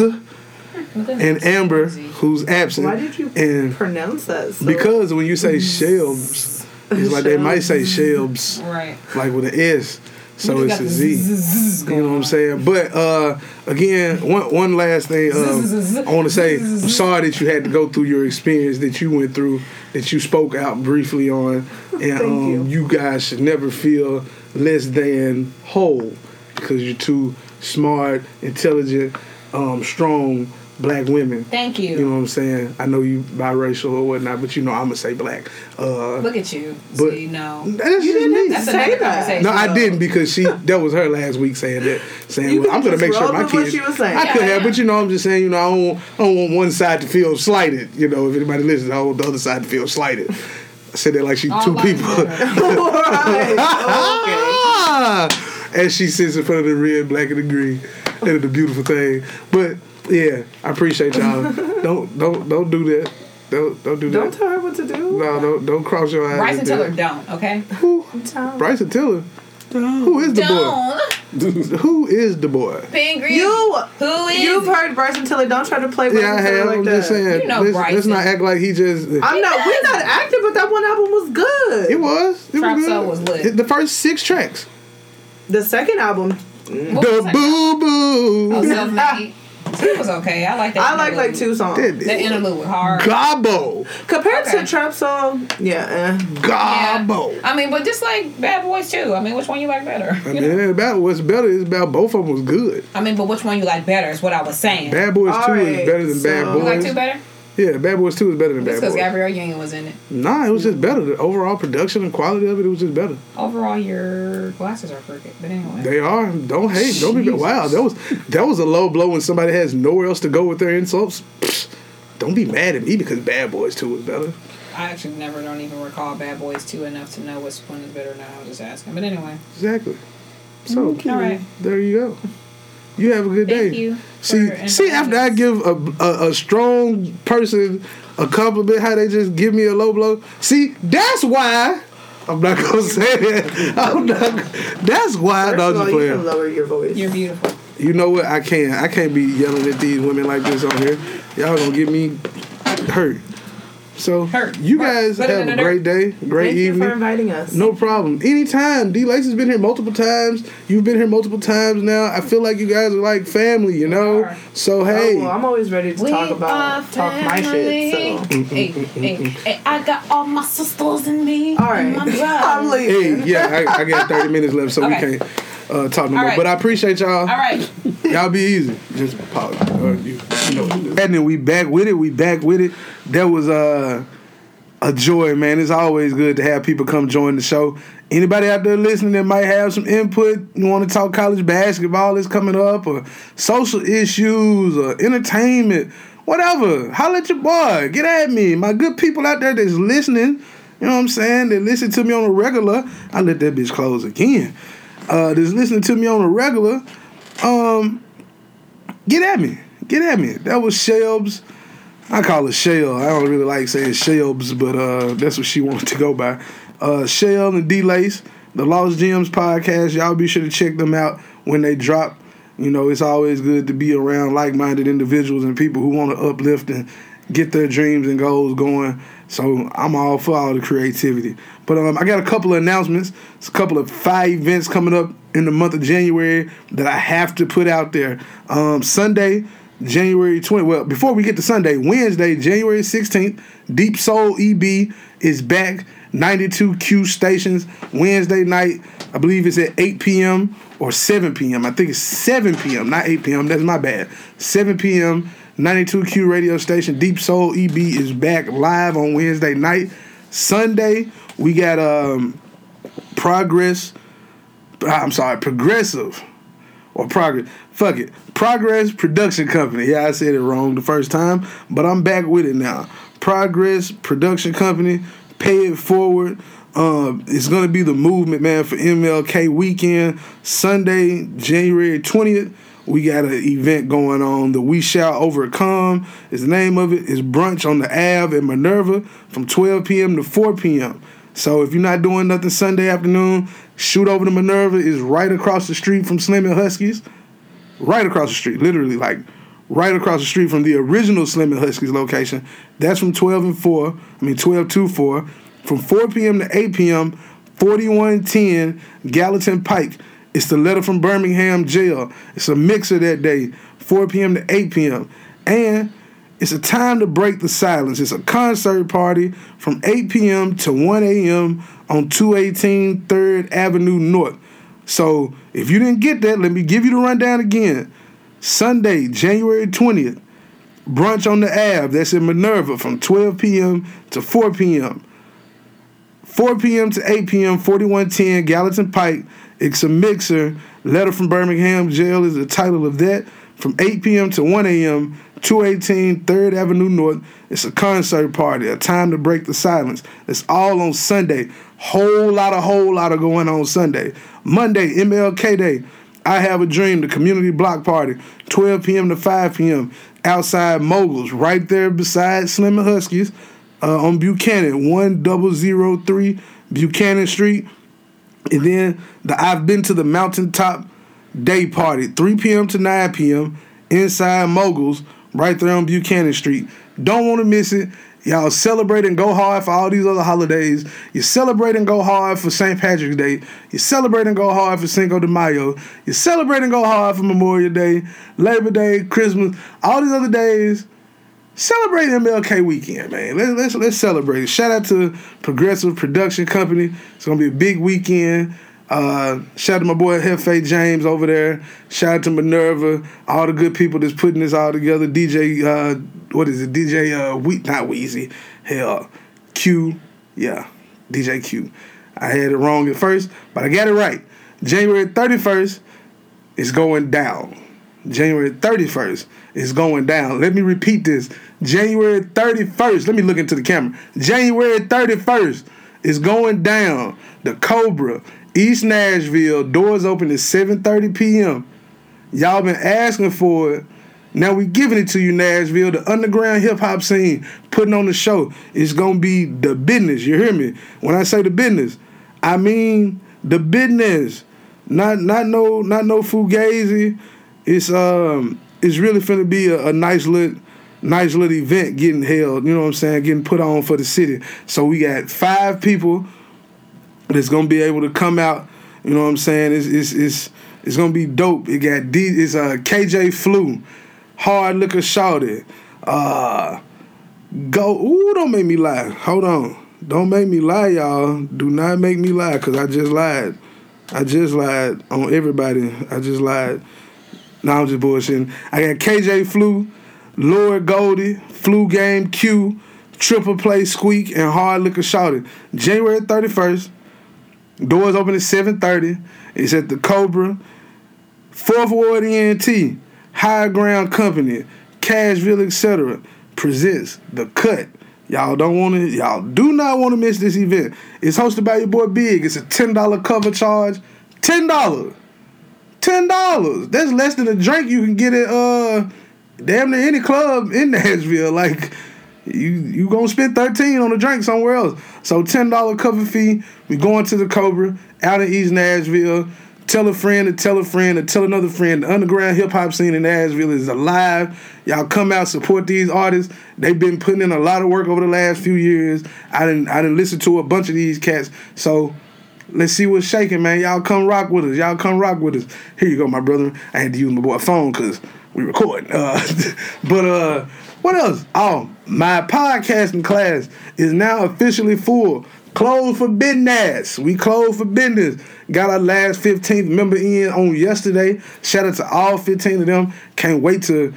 and Amber, who's absent. Why did you and pronounce that? So because when you say Shelbs, it's like they might say Shelbs, Right. like with an S. So it's a Z. You know what I'm saying? But uh, again, one one last thing um, I want to say. I'm sorry that you had to go through your experience that you went through, that you spoke out briefly on, and um, you. you guys should never feel less than whole because you're too smart, intelligent, um, strong black women. Thank you. You know what I'm saying? I know you biracial or whatnot, but you know I'm gonna say black. Uh, Look at you. But- See, no. that's You just didn't me. That's say that. No, I didn't because she that was her last week saying that saying well, I'm gonna make sure my rolled what kids. she was saying. I could Yeah, have, yeah. but you know I'm just saying you know I don't, I don't want one side to feel slighted. You know if anybody listens, I don't want the other side to feel slighted. I said that like she All two people. matter. right. As she sits in front of the red, black, and the green, and the beautiful thing. But yeah, I appreciate y'all. don't don't don't do that. Don't don't do that. Don't tell her what to do. No, don't don't cross your eyes. Bryson with Tiller, that. don't, okay? Who? Tell- Bryson Tiller. Who is the boy? Don't. boy? Who is the boy? Ben Green. You, Who is you've heard Bryson Tiller. Don't try to play Bryson Yeah, I have. like I'm that. just saying. You know let's, let's not act like he just. I'm not. We're not acting, but that one album was good. It was. It Trap was, Soul good. was lit. The first six tracks. The second album, What The that? boo boo. Oh, self-made. It was okay. I like that. I like like two songs. The interlude was hard. Gobbo. Compared Okay. to Trap Song, yeah, eh. Yeah. I mean, but just like Bad Boys too. I mean, which one you like better? I You mean, know? it ain't about what's better. It's about both of them was good. I mean, but which one you like better is what I was saying. Bad Boys All 2 right, is better than so- Bad you Boys. like two better? Yeah, Bad Boys 2 is better than Bad because Boys. Gabrielle Union was in it. Nah, it was just better. The overall production and quality of it, it was just better. Overall, your glasses are crooked. But anyway. They are. Don't hate. Don't be. Wow, that was that was a low blow when somebody has nowhere else to go with their insults. Pfft, Don't be mad at me because Bad Boys 2 was better. I actually never don't even recall Bad Boys 2 enough to know which one is better now. I was just asking. But anyway. Exactly. So All right. there you go. You have a good Thank day. you. See, see, inviting after I give a, a a strong person a compliment, how they just give me a low blow. See, that's why I'm not gonna say that. I'm not. That's why. First I'm all, just you can lower your voice. You're beautiful. You know what? I can't. I can't be yelling at these women like this on here. Y'all gonna get me hurt. So Hurt. you Hurt. guys Put have in a great day, great evening. Thank you for inviting us. No problem. Anytime. D Lace has been here multiple times. You've been here multiple times now. I feel like you guys are like family, you know? are. So Oh, hey. well, I'm always ready to We talk about talk my shit. So. hey, hey, hey, I got all my sisters in me. All right, and my brothers. I'm leaving. Hey, yeah, I, I got 30 minutes left, so Okay. we can't uh, talk no more. right. But I appreciate y'all. All right. Y'all be easy. Just pause. Uh, you, you know what to do. And then we back with it. We back with it. That was uh, a joy, man. It's always good to have people come join the show. Anybody out there listening that might have some input, you want to talk college basketball is coming up, or social issues, or entertainment, whatever. Holler at your boy. Get at me. My good people out there that's listening. You know what I'm saying? They listen to me on a regular. I let that bitch close again. Uh, that's listening to me on a regular. Um, get at me. Get at me. That was Shelbs. I call her Shell. I don't really like saying Shelbs, but uh, that's what she wanted to go by. Uh, Shell and D Lace, the Lost Gems podcast. Y'all be sure to check them out when they drop. You know, it's always good to be around like minded individuals and people who want to uplift and get their dreams and goals going. So I'm all for all the creativity. But um, I got a couple of announcements. It's a couple of five events coming up in the month of January that I have to put out there. Um, Sunday, January 20. Well, before we get to Sunday, Wednesday, January 16th, Deep Soul EB is back. 92Q stations Wednesday night. I believe it's at 8 p.m. or 7 p.m. I think it's 7 p.m., not 8 p.m. That's my bad. 7 p.m. 92Q radio station Deep Soul EB is back live on Wednesday night. Sunday, we got um Progress. I'm sorry, Progressive or Progress. Fuck it. Progress Production Company. Yeah, I said it wrong the first time, but I'm back with it now. Progress Production Company. Pay it forward. Um, it's gonna be the movement, man, for MLK weekend. Sunday, January 20th. We got an event going on. The We Shall Overcome is the name of it. It's brunch on the Ave in Minerva from 12 p.m. to 4 p.m. So if you're not doing nothing Sunday afternoon, shoot over to Minerva. is right across the street from Slim and Husky's. Right across the street, literally like right across the street from the original Slim and Husky's location. That's from 12 and 4. I mean 12 to 4. From 4 p.m. to 8 p.m. 4110 Gallatin Pike. It's the letter from Birmingham jail. It's a mixer that day, 4 p.m. to 8 p.m. And it's a time to break the silence. It's a concert party from 8 p.m. to 1 a.m. on 218 3rd Avenue North. So if you didn't get that, let me give you the rundown again. Sunday, January 20th, brunch on the Ave. That's in Minerva from 12 p.m. to 4 p.m. 4 p.m. to 8 p.m. 4110 Gallatin Pike. It's a mixer. Letter from Birmingham Jail is the title of that. From 8 p.m. to 1 a.m. 218 3rd Avenue North. It's a concert party, a time to break the silence. It's all on Sunday. Whole lot of whole lot of going on Sunday. Monday, MLK Day. I have a dream, the community block party, 12 p.m. to 5 p.m. outside Moguls, right there beside Slim and Husky's uh, on Buchanan, 1003 Buchanan Street. And then the I've been to the mountaintop day party, 3 p.m. to 9 p.m. inside Moguls, right there on Buchanan Street. Don't want to miss it. Y'all celebrate and go hard for all these other holidays. You celebrate and go hard for St. Patrick's Day. You celebrate and go hard for Cinco de Mayo. You celebrate and go hard for Memorial Day, Labor Day, Christmas, all these other days. Celebrate MLK weekend, man. Let's let's let's celebrate. Shout out to Progressive Production Company. It's gonna be a big weekend. Uh, shout out to my boy Hefe James over there. Shout out to Minerva, all the good people that's putting this all together. DJ, uh, what is it? DJ, uh, we not Wheezy, hell, Q, yeah, DJ Q. I had it wrong at first, but I got it right. January thirty first is going down. January thirty first is going down. Let me repeat this. January 31st. Let me look into the camera. January 31st is going down. The Cobra, East Nashville. Doors open at 7:30 p.m. Y'all been asking for it. Now we giving it to you, Nashville. The underground hip hop scene putting on the show. It's gonna be the business. You hear me? When I say the business, I mean the business. Not not no not no fugazi. It's um it's really finna be a, a nice little nice little event getting held, you know what I'm saying, getting put on for the city. So we got five people that's gonna be able to come out, you know what I'm saying? It's it's it's it's gonna be dope. It got D it's uh KJ Flu, Hard Liquor Shouted, uh Go ooh, don't make me lie. Hold on. Don't make me lie, y'all. Do not make me lie, cause I just lied. I just lied on everybody. I just lied. No, I'm just bullshitting. I got KJ Flu, Lord Goldie, Flu Game Q, Triple Play Squeak, and Hard Liquor Shouted. January 31st. Doors open at 7.30. It's at the Cobra. Fourth Ward ENT, High Ground Company, Cashville, etc. presents the cut. Y'all don't want to. Y'all do not want to miss this event. It's hosted by your boy Big. It's a ten dollar cover charge. Ten dollars. Ten dollars. That's less than a drink you can get at uh damn near any club in Nashville. Like you you gonna spend thirteen on a drink somewhere else. So ten dollar cover fee. We going to the Cobra out in East Nashville. Tell a friend to tell a friend to tell another friend. The underground hip hop scene in Nashville is alive. Y'all come out support these artists. They've been putting in a lot of work over the last few years. I didn't I didn't listen to a bunch of these cats. So Let's see what's shaking, man. Y'all come rock with us. Y'all come rock with us. Here you go, my brother. I had to use my boy phone because we recording. Uh, but uh, what else? Oh, my podcasting class is now officially full. Closed for business. We closed for business. Got our last 15th member in on yesterday. Shout out to all 15 of them. Can't wait to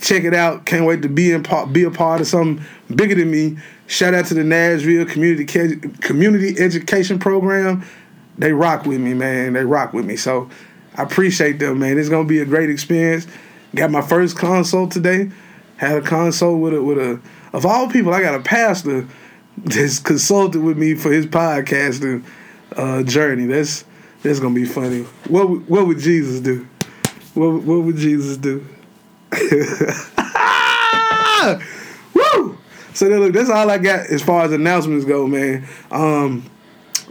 check it out. Can't wait to be in part, be a part of something bigger than me. Shout out to the Nashville Community Community Education Program. They rock with me, man. They rock with me. So I appreciate them, man. It's gonna be a great experience. Got my first consult today. Had a consult with a with a of all people. I got a pastor that's consulted with me for his podcasting uh, journey. That's that's gonna be funny. What what would Jesus do? What what would Jesus do? Woo! So look, that's all I got as far as announcements go, man. Um,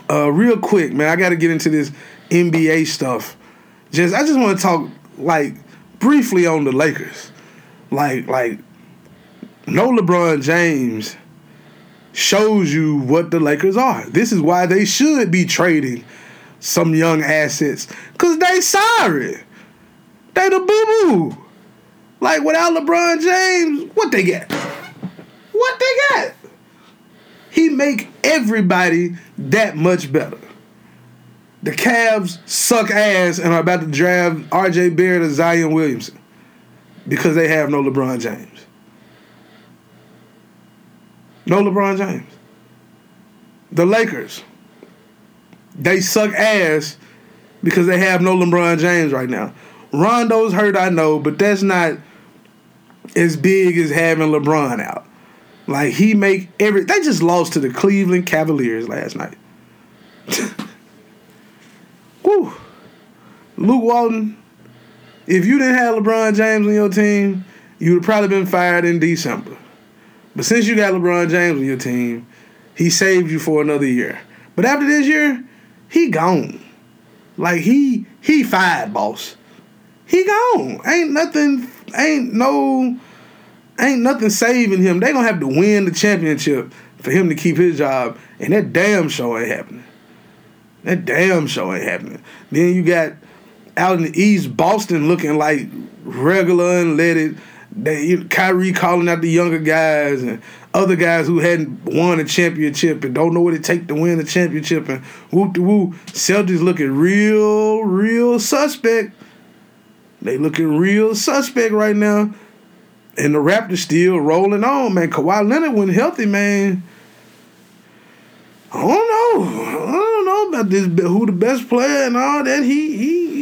uh, real quick, man, I got to get into this NBA stuff. Just, I just want to talk like briefly on the Lakers. Like, like, no LeBron James shows you what the Lakers are. This is why they should be trading some young assets, cause they sorry. They the boo boo. Like without LeBron James, what they get? What they got? He make everybody that much better. The Cavs suck ass and are about to draft RJ Barrett or Zion Williamson because they have no LeBron James. No LeBron James. The Lakers, they suck ass because they have no LeBron James right now. Rondo's hurt, I know, but that's not as big as having LeBron out. Like he make every they just lost to the Cleveland Cavaliers last night. Woo. Luke Walton, if you didn't have LeBron James on your team, you would have probably been fired in December. But since you got LeBron James on your team, he saved you for another year. But after this year, he gone. Like he he fired, boss. He gone. Ain't nothing. Ain't no. Ain't nothing saving him. They gonna have to win the championship for him to keep his job, and that damn show ain't happening. That damn show ain't happening. Then you got out in the East, Boston looking like regular it. They Kyrie calling out the younger guys and other guys who hadn't won a championship and don't know what it take to win a championship and whoop de woo. Celtics looking real, real suspect. They looking real suspect right now. And the Raptors still rolling on, man. Kawhi Leonard when healthy, man. I don't know. I don't know about this. Who the best player and all that? He he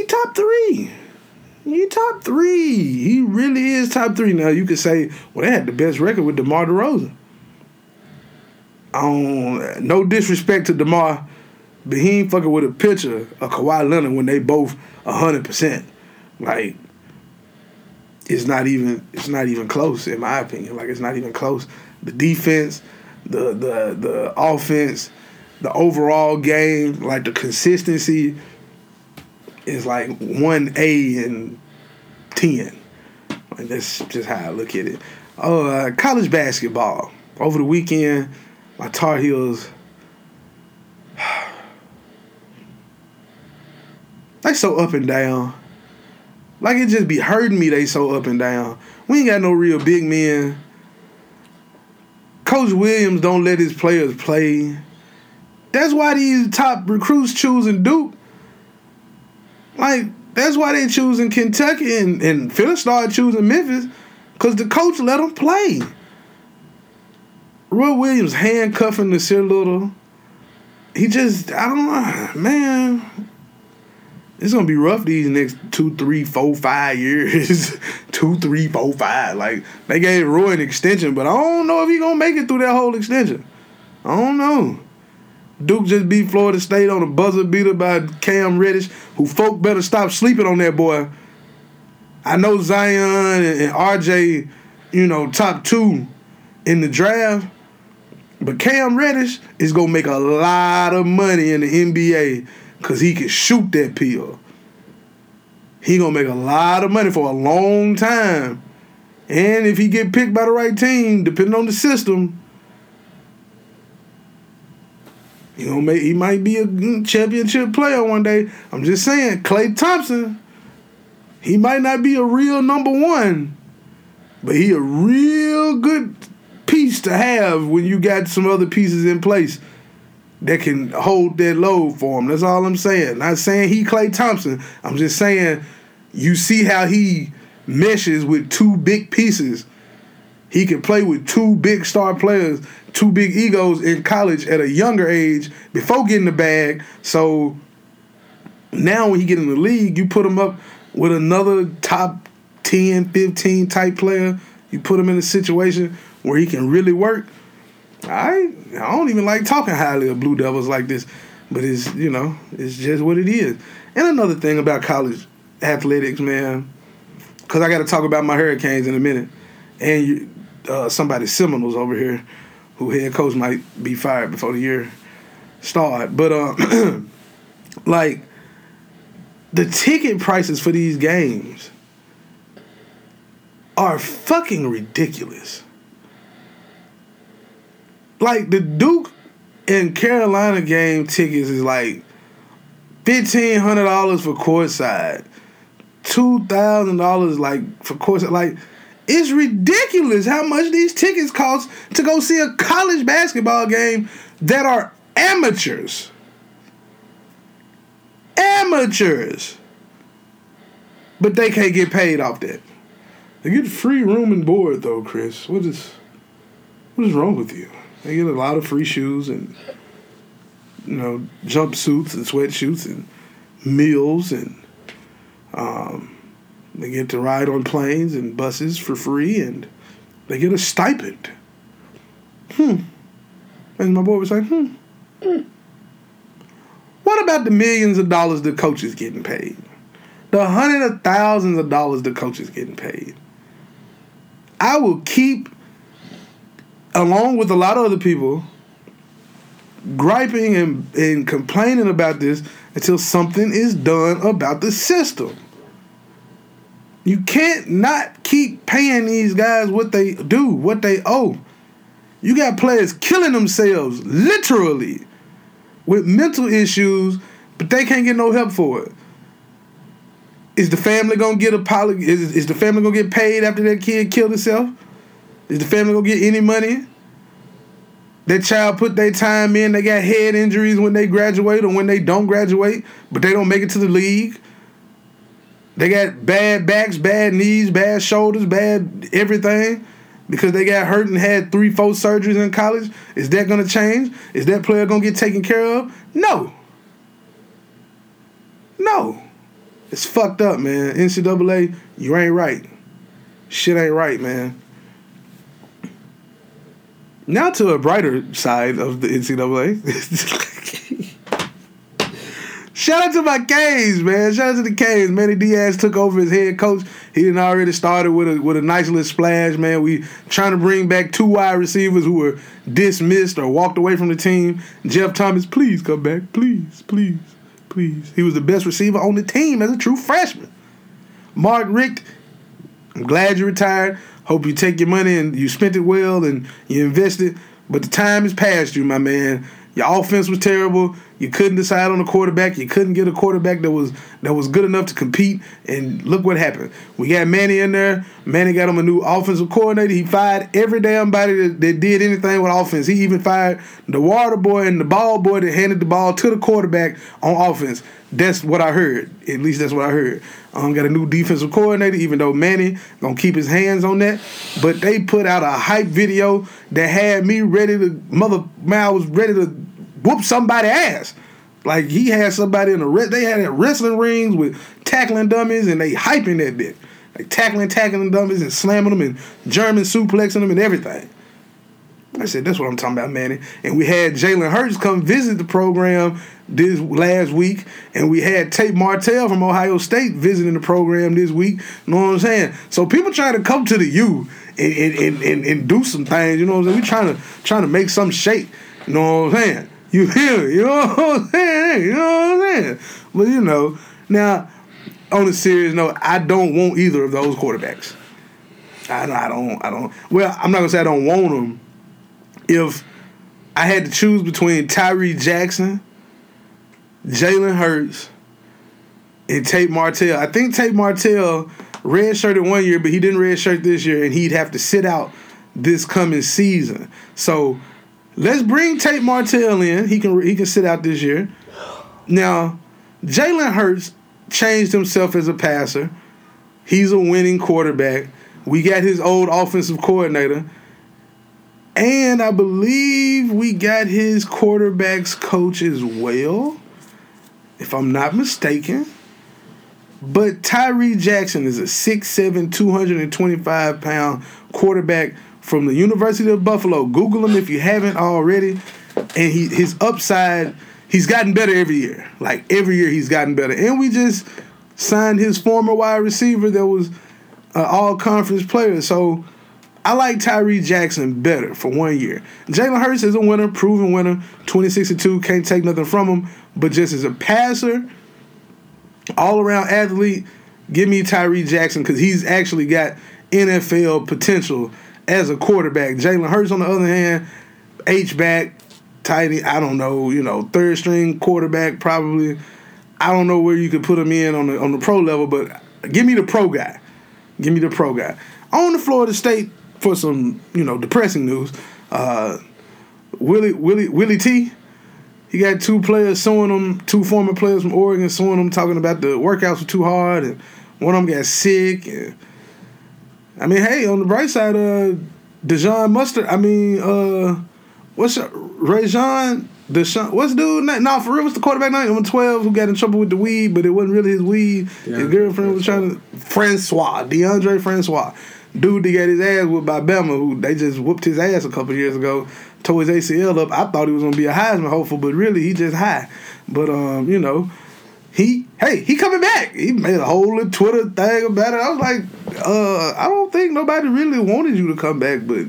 he top three. He top three. He really is top three. Now you could say, well, they had the best record with DeMar DeRozan. Um, no disrespect to DeMar, but he ain't fucking with a pitcher of Kawhi Leonard when they both hundred percent. Like it's not even it's not even close in my opinion. Like it's not even close. The defense, the the the offense, the overall game, like the consistency is like one A and ten. Like that's just how I look at it. Oh, uh, college basketball over the weekend, my Tar Heels. They so up and down. Like it just be hurting me. They so up and down. We ain't got no real big men. Coach Williams don't let his players play. That's why these top recruits choosing Duke. Like that's why they choosing Kentucky and and Philly started choosing Memphis, cause the coach let them play. Roy Williams handcuffing Nassir Little. He just I don't know, man. it's gonna be rough these next two, three, four, five years. two, three, four, five. Like they gave Roy an extension, but I don't know if he gonna make it through that whole extension. I don't know. Duke just beat Florida State on a buzzer beater by Cam Reddish, who folk better stop sleeping on that boy. I know Zion and, RJ, you know, top two in the draft, but Cam Reddish is gonna make a lot of money in the NBA because he can shoot that pill. He gonna make a lot of money for a long time. And if he get picked by the right team, depending on the system, he gonna make he might be a mm, championship player one day. I'm just saying, Klay Thompson, he might not be a real number one, but he a real good piece to have when you got some other pieces in place that can hold that load for him. That's all I'm saying. Not saying he Klay Thompson. I'm just saying you see how he meshes with two big pieces. He can play with two big star players, two big egos in college at a younger age before getting the bag. So now when he get in the league, you put him up with another top 10, 15 type player. You put him in a situation where he can really work. I I don't even like talking highly of Blue Devils like this, but it's you know it's just what it is. And another thing about college athletics, man, because I got to talk about my Hurricanes in a minute, and uh, somebody Seminoles over here, who head coach might be fired before the year start. But uh, like the ticket prices for these games are fucking ridiculous like the Duke and Carolina game tickets is like fifteen hundred dollars for courtside, two thousand dollars like for courtside. Like it's ridiculous how much these tickets cost to go see a college basketball game that are amateurs. Amateurs. But they can't get paid off that. They get free room and board though, Chris. What is what is wrong with you? They get a lot of free shoes and you know jumpsuits and sweatshirts and meals and um, they get to ride on planes and buses for free and they get a stipend. Hmm. And my boy was like, hmm. hmm. What about the millions of dollars the coaches getting paid? The hundreds of thousands of dollars the coaches getting paid. I will keep along with a lot of other people, griping and, and complaining about this until something is done about the system. You can't not keep paying these guys what they do, what they owe. You got players killing themselves, literally, with mental issues, but they can't get no help for it. Is the family gonna get a poly? Is, is the family gonna get paid after that kid killed himself? Is the family gonna get any money? That child put their time in. They got head injuries when they graduate or when they don't graduate, but they don't make it to the league. They got bad backs, bad knees, bad shoulders, bad everything because they got hurt and had three, four surgeries in college. Is that going to change? Is that player going to get taken care of? No. No. It's fucked up, man. NCAA, you ain't right. Shit ain't right, man. Now to a brighter side of the NCAA. Shout out to my Canes, man. Shout out to the Canes. Manny Diaz took over as head coach. He didn't already started with a with a nice little splash, man. We trying to bring back two wide receivers who were dismissed or walked away from the team. Jeff Thomas, please come back. Please, please, please. He was the best receiver on the team as a true freshman. Mark Richt, I'm glad you retired. Hope you take your money and you spent it well and you invested. But the time is past you, my man. Your offense was terrible. You couldn't decide on a quarterback. You couldn't get a quarterback that was that was good enough to compete. And look what happened. We got Manny in there. Manny got him a new offensive coordinator. He fired every damn body that, that did anything with offense. He even fired the water boy and the ball boy that handed the ball to the quarterback on offense. That's what I heard. At least that's what I heard. Um, got a new defensive coordinator, even though Manny gonna keep his hands on that. But they put out a hype video that had me ready to mother man, I was ready to whoop somebody ass. Like he had somebody in the they had wrestling rings with tackling dummies and they hyping that bit. Like tackling, tackling dummies and slamming them and German suplexing them and everything. I said, that's what I'm talking about, Manny. And we had Jalen Hurts come visit the program this last week, and we had Tate Martell from Ohio State visiting the program this week. You know what I'm saying? So people trying to come to the U and, and, and, and, and do some things, you know what I'm saying? We trying to trying to make some shape. You know what I'm saying? You hear me? You know what I'm saying? You know what I'm saying? But you know, now on a serious note, I don't want either of those quarterbacks. I, I don't. I don't. Well, I'm not gonna say I don't want them. If I had to choose between Tyree Jackson, Jalen Hurts, and Tate Martell, I think Tate Martell redshirted one year, but he didn't redshirt this year, and he'd have to sit out this coming season. So let's bring Tate Martell in. He can he can sit out this year. Now, Jalen Hurts changed himself as a passer. He's a winning quarterback. We got his old offensive coordinator. And I believe we got his quarterback's coach as well, if I'm not mistaken. But Tyree Jackson is a 6'7, 225 pound quarterback from the University of Buffalo. Google him if you haven't already. And he his upside, he's gotten better every year. Like every year he's gotten better. And we just signed his former wide receiver that was all conference player. So I like Tyree Jackson better for one year. Jalen Hurts is a winner, proven winner, 26 2, can't take nothing from him. But just as a passer, all around athlete, give me Tyree Jackson because he's actually got NFL potential as a quarterback. Jalen Hurts, on the other hand, H back, tight, I don't know, you know, third string quarterback probably. I don't know where you could put him in on the on the pro level, but give me the pro guy. Give me the pro guy. On the Florida State for some, you know, depressing news. Uh, Willie Willie Willie T. He got two players suing him, two former players from Oregon suing him, talking about the workouts were too hard, and one of them got sick. And I mean, hey, on the bright side, uh, Dejon Mustard. I mean, uh, what's Rajon Deshaun? What's dude? name? No, for real, what's the quarterback name? Number twelve, who got in trouble with the weed, but it wasn't really his weed. his Deondre girlfriend was trying to Francois, Deondre Francois, dude that got his ass whooped by Bama, who they just whooped his ass a couple years ago. Tore his ACL up. I thought he was gonna be a Heisman hopeful, but really he just high. But um, you know, he hey he coming back. He made a whole little Twitter thing about it. I was like, uh, I don't think nobody really wanted you to come back, but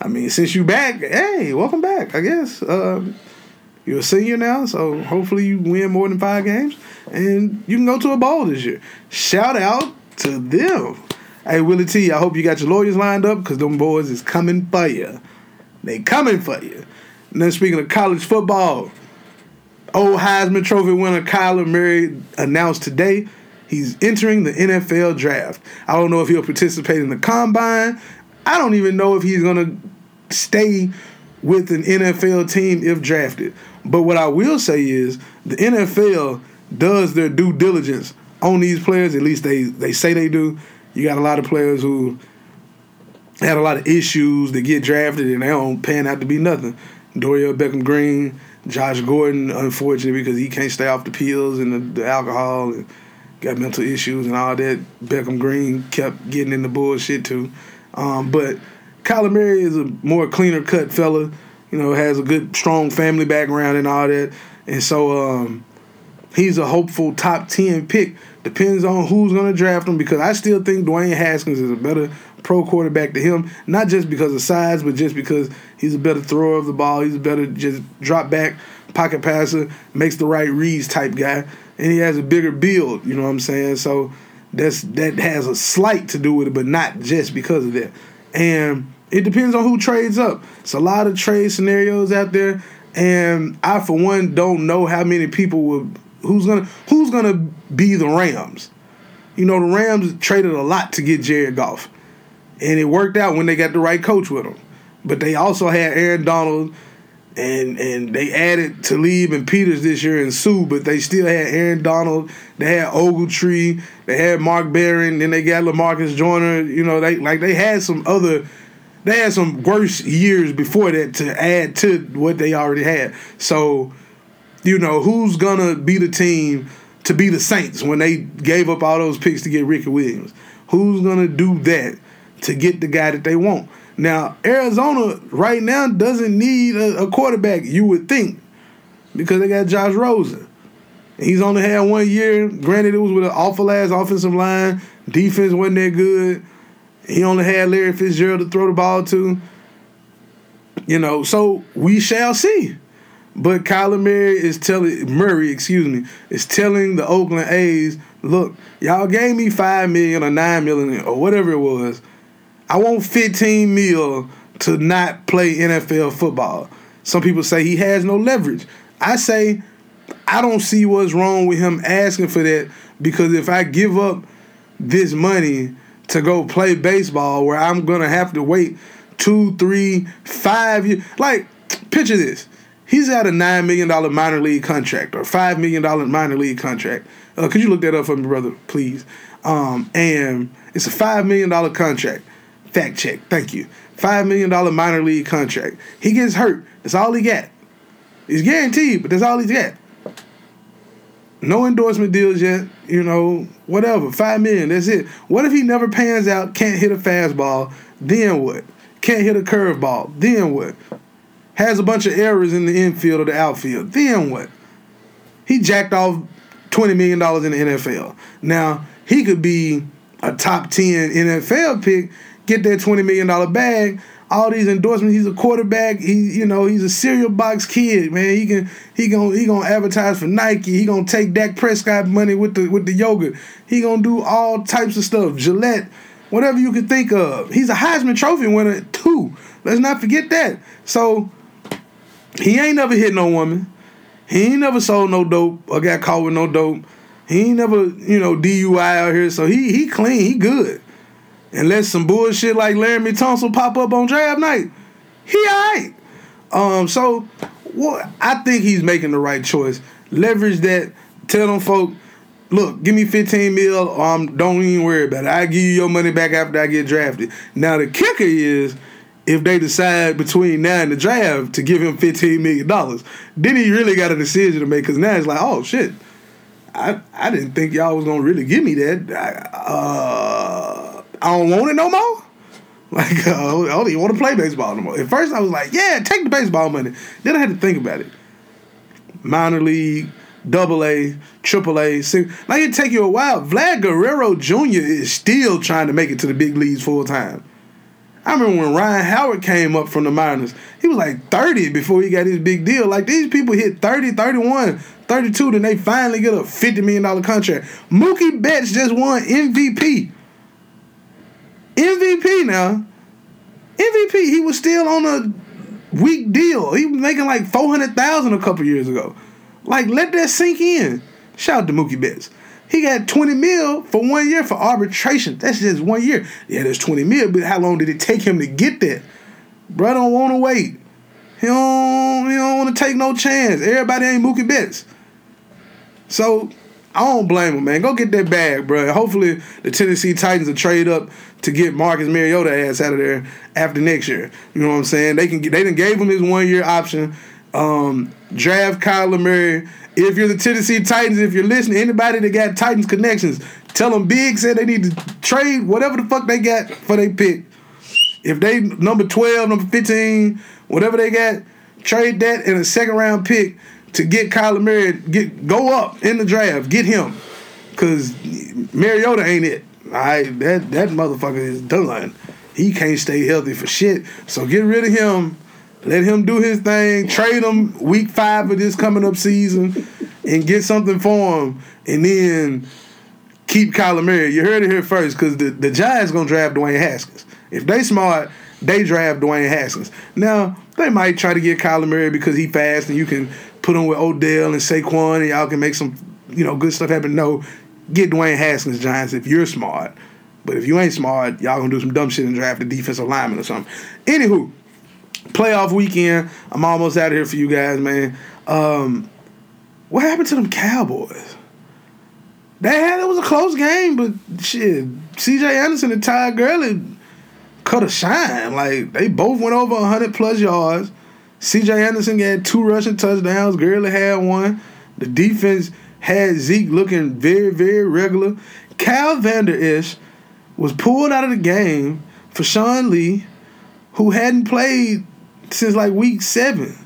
I mean, since you back, hey, welcome back. I guess um, you're a senior now, so hopefully you win more than five games, and you can go to a bowl this year. Shout out to them. Hey Willie T, I hope you got your lawyers lined up because them boys is coming for you. They coming for you. And then speaking of college football, old Heisman Trophy winner Kyler Murray announced today he's entering the NFL draft. I don't know if he'll participate in the combine. I don't even know if he's gonna stay with an NFL team if drafted. But what I will say is the NFL does their due diligence on these players. At least they they say they do. You got a lot of players who had a lot of issues that get drafted and they don't pan out to be nothing. Dorian Beckham Green, Josh Gordon, unfortunately because he can't stay off the pills and the, the alcohol and got mental issues and all that. Beckham Green kept getting in the bullshit too. Um, but Kyler Murray is a more cleaner cut fella. You know, has a good strong family background and all that, and so um, he's a hopeful top ten pick. Depends on who's gonna draft him because I still think Dwayne Haskins is a better pro quarterback to him. Not just because of size, but just because he's a better thrower of the ball. He's a better just drop back pocket passer, makes the right reads type guy, and he has a bigger build. You know what I'm saying? So that's that has a slight to do with it, but not just because of that. And it depends on who trades up. It's a lot of trade scenarios out there, and I for one don't know how many people will who's gonna who's gonna be the Rams. You know, the Rams traded a lot to get Jared Goff, and it worked out when they got the right coach with them. But they also had Aaron Donald, and and they added Talib and Peters this year and Suh, but they still had Aaron Donald. They had Ogletree. They had Mark Barron. Then they got Lamarcus Joyner. You know, they like they had some other. They had some worse years before that to add to what they already had. So you know, who's gonna be the team to be the Saints when they gave up all those picks to get Ricky Williams? Who's gonna do that to get the guy that they want? Now, Arizona right now doesn't need a, a quarterback, you would think, because they got Josh Rosen. He's only had one year. Granted, it was with an awful ass offensive line. Defense wasn't that good. He only had Larry Fitzgerald to throw the ball to. You know, so we shall see. But Kyler Murray is telling Murray, excuse me, is telling the Oakland A's, look, y'all gave me five million or nine million or whatever it was. I want 15 mil to not play NFL football. Some people say he has no leverage. I say I don't see what's wrong with him asking for that because if I give up this money to go play baseball where I'm gonna have to wait two, three, five years, like picture this. He's at a nine million dollar minor league contract or five million dollar minor league contract. Uh, could you look that up for me, brother, please? Um, and it's a five million dollar contract. Fact check. Thank you. Five million dollar minor league contract. He gets hurt. That's all he got. He's guaranteed, but that's all he's got. No endorsement deals yet. You know, whatever. Five million. That's it. What if he never pans out? Can't hit a fastball. Then what? Can't hit a curveball. Then what? Has a bunch of errors in the infield or the outfield. Then what? He jacked off twenty million dollars in the NFL. Now he could be a top ten NFL pick, get that twenty million dollar bag. All these endorsements. He's a quarterback. He, you know, he's a cereal box kid, man. He can, he gonna, he gonna advertise for Nike. He gonna take Dak Prescott money with the with the yogurt. He gonna do all types of stuff. Gillette, whatever you can think of. He's a Heisman Trophy winner too. Let's not forget that. So he ain't never hit no woman. He ain't never sold no dope or got caught with no dope. He ain't never, you know, DUI out here. So he he clean. He good. Unless some bullshit like Laremy Tunsil pop up on draft night, he alright. Um, so what I think he's making the right choice. Leverage that. Tell them folk, look, give me 15 mil I'm, don't even worry about it. I give you your money back after I get drafted. Now the kicker is if they decide between now and the draft to give him 15 million dollars, then he really got a decision to make because now it's like, oh shit. I, I didn't think y'all was gonna really give me that. I, uh, I don't want it no more. Like uh, I don't even want to play baseball no more. At first, I was like, "Yeah, take the baseball money." Then I had to think about it. Minor league, double A, triple A, sing- like it take you a while. Vlad Guerrero Jr. is still trying to make it to the big leagues full time. I remember when Ryan Howard came up from the minors, he was like 30 before he got his big deal. Like these people hit 30, 31, 32, then they finally get a $50 million contract. Mookie Betts just won MVP. MVP now. MVP, he was still on a weak deal. He was making like 400000 a couple years ago. Like, let that sink in. Shout out to Mookie Betts. He got 20 mil for one year for arbitration. That's just one year. Yeah, there's 20 mil, but how long did it take him to get that? Bro don't want to wait. He don't, he don't want to take no chance. Everybody ain't Mookie Betts. So I don't blame him, man. Go get that bag, bro. Hopefully the Tennessee Titans will trade up to get Marcus Mariota ass out of there after next year. You know what I'm saying? They can they done gave him his one year option. Um, draft Kyler Murray. If you're the Tennessee Titans, if you're listening, anybody that got Titans connections, tell them Big said they need to trade whatever the fuck they got for their pick. If they number 12, number 15, whatever they got, trade that in a second round pick to get Kyler Murray, get go up in the draft, get him. Cause Mariota ain't it. Right, that that motherfucker is done. He can't stay healthy for shit. So get rid of him. Let him do his thing. Trade him week five of this coming up season, and get something for him. And then keep Kyler Murray. You heard it here first, because the, the Giants gonna draft Dwayne Haskins. If they smart, they draft Dwayne Haskins. Now they might try to get Kyler Murray because he fast and you can put him with Odell and Saquon and y'all can make some you know good stuff happen. No, get Dwayne Haskins Giants if you're smart. But if you ain't smart, y'all gonna do some dumb shit and draft a defensive lineman or something. Anywho, playoff weekend. I'm almost out of here for you guys, man. Um, what happened to them Cowboys? They had it was a close game, but shit, C.J. Anderson and Ty Gurley cut a shine. Like they both went over hundred plus yards. C.J. Anderson had two rushing touchdowns. Gurley had one. The defense had Zeke looking very, very regular. Cal Vander Esch was pulled out of the game for Sean Lee, who hadn't played since like week seven,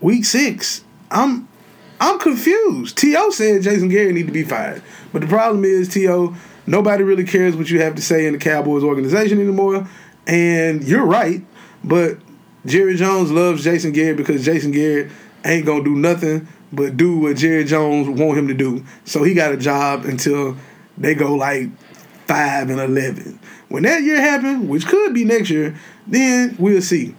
week six. I'm I'm confused. T.O. said Jason Garrett need to be fired. But the problem is, T.O., nobody really cares what you have to say in the Cowboys organization anymore. And you're right, but Jerry Jones loves Jason Garrett because Jason Garrett ain't gonna do nothing but do what Jerry Jones want him to do. So he got a job until they go like five and eleven. When that year happens, which could be next year, then we'll see.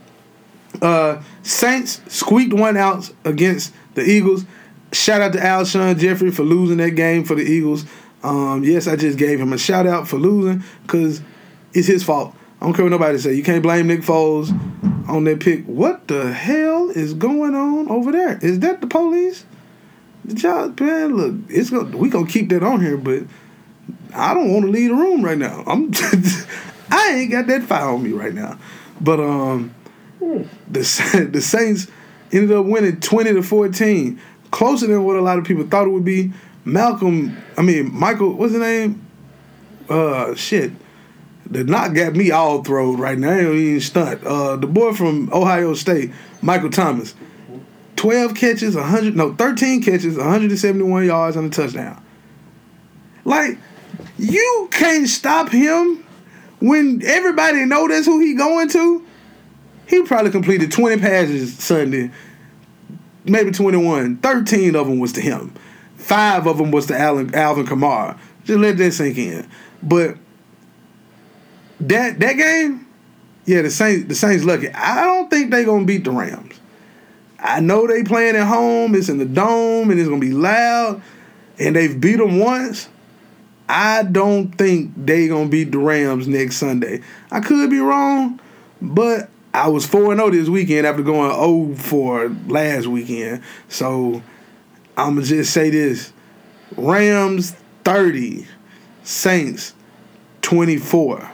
Uh, Saints squeaked one out against the Eagles. Shout out to Alshon Jeffery for losing that game for the Eagles. Um, yes, I just gave him a shout out for losing because it's his fault. I don't care what nobody say. You can't blame Nick Foles on that pick. What the hell is going on over there? Is that the police? The job, man. Look, it's gonna we gonna keep that on here, but I don't want to leave the room right now. I'm I ain't got that fire on me right now. But um, the the Saints ended up winning twenty to fourteen, closer than what a lot of people thought it would be. Malcolm, I mean Michael, what's his name? Uh, shit. The knock got me all throwed right now. I ain't even stunt. Uh, the boy from Ohio State, Michael Thomas, twelve catches, hundred no thirteen catches, one hundred and seventy one yards on a touchdown. Like you can't stop him when everybody know that's who he going to. He probably completed 20 passes Sunday, maybe 21. 13 of them was to him. Five of them was to Alvin, Alvin Kamara. Just let that sink in. But that that game, yeah, the Saints the Saints lucky. I don't think they gonna beat the Rams. I know they playing at home. It's in the dome and it's gonna be loud. And they've beat them once. I don't think they gonna beat the Rams next Sunday. I could be wrong, but I was 4 0 this weekend after going 0 for last weekend. So I'ma just say this. Rams 30, Saints 24.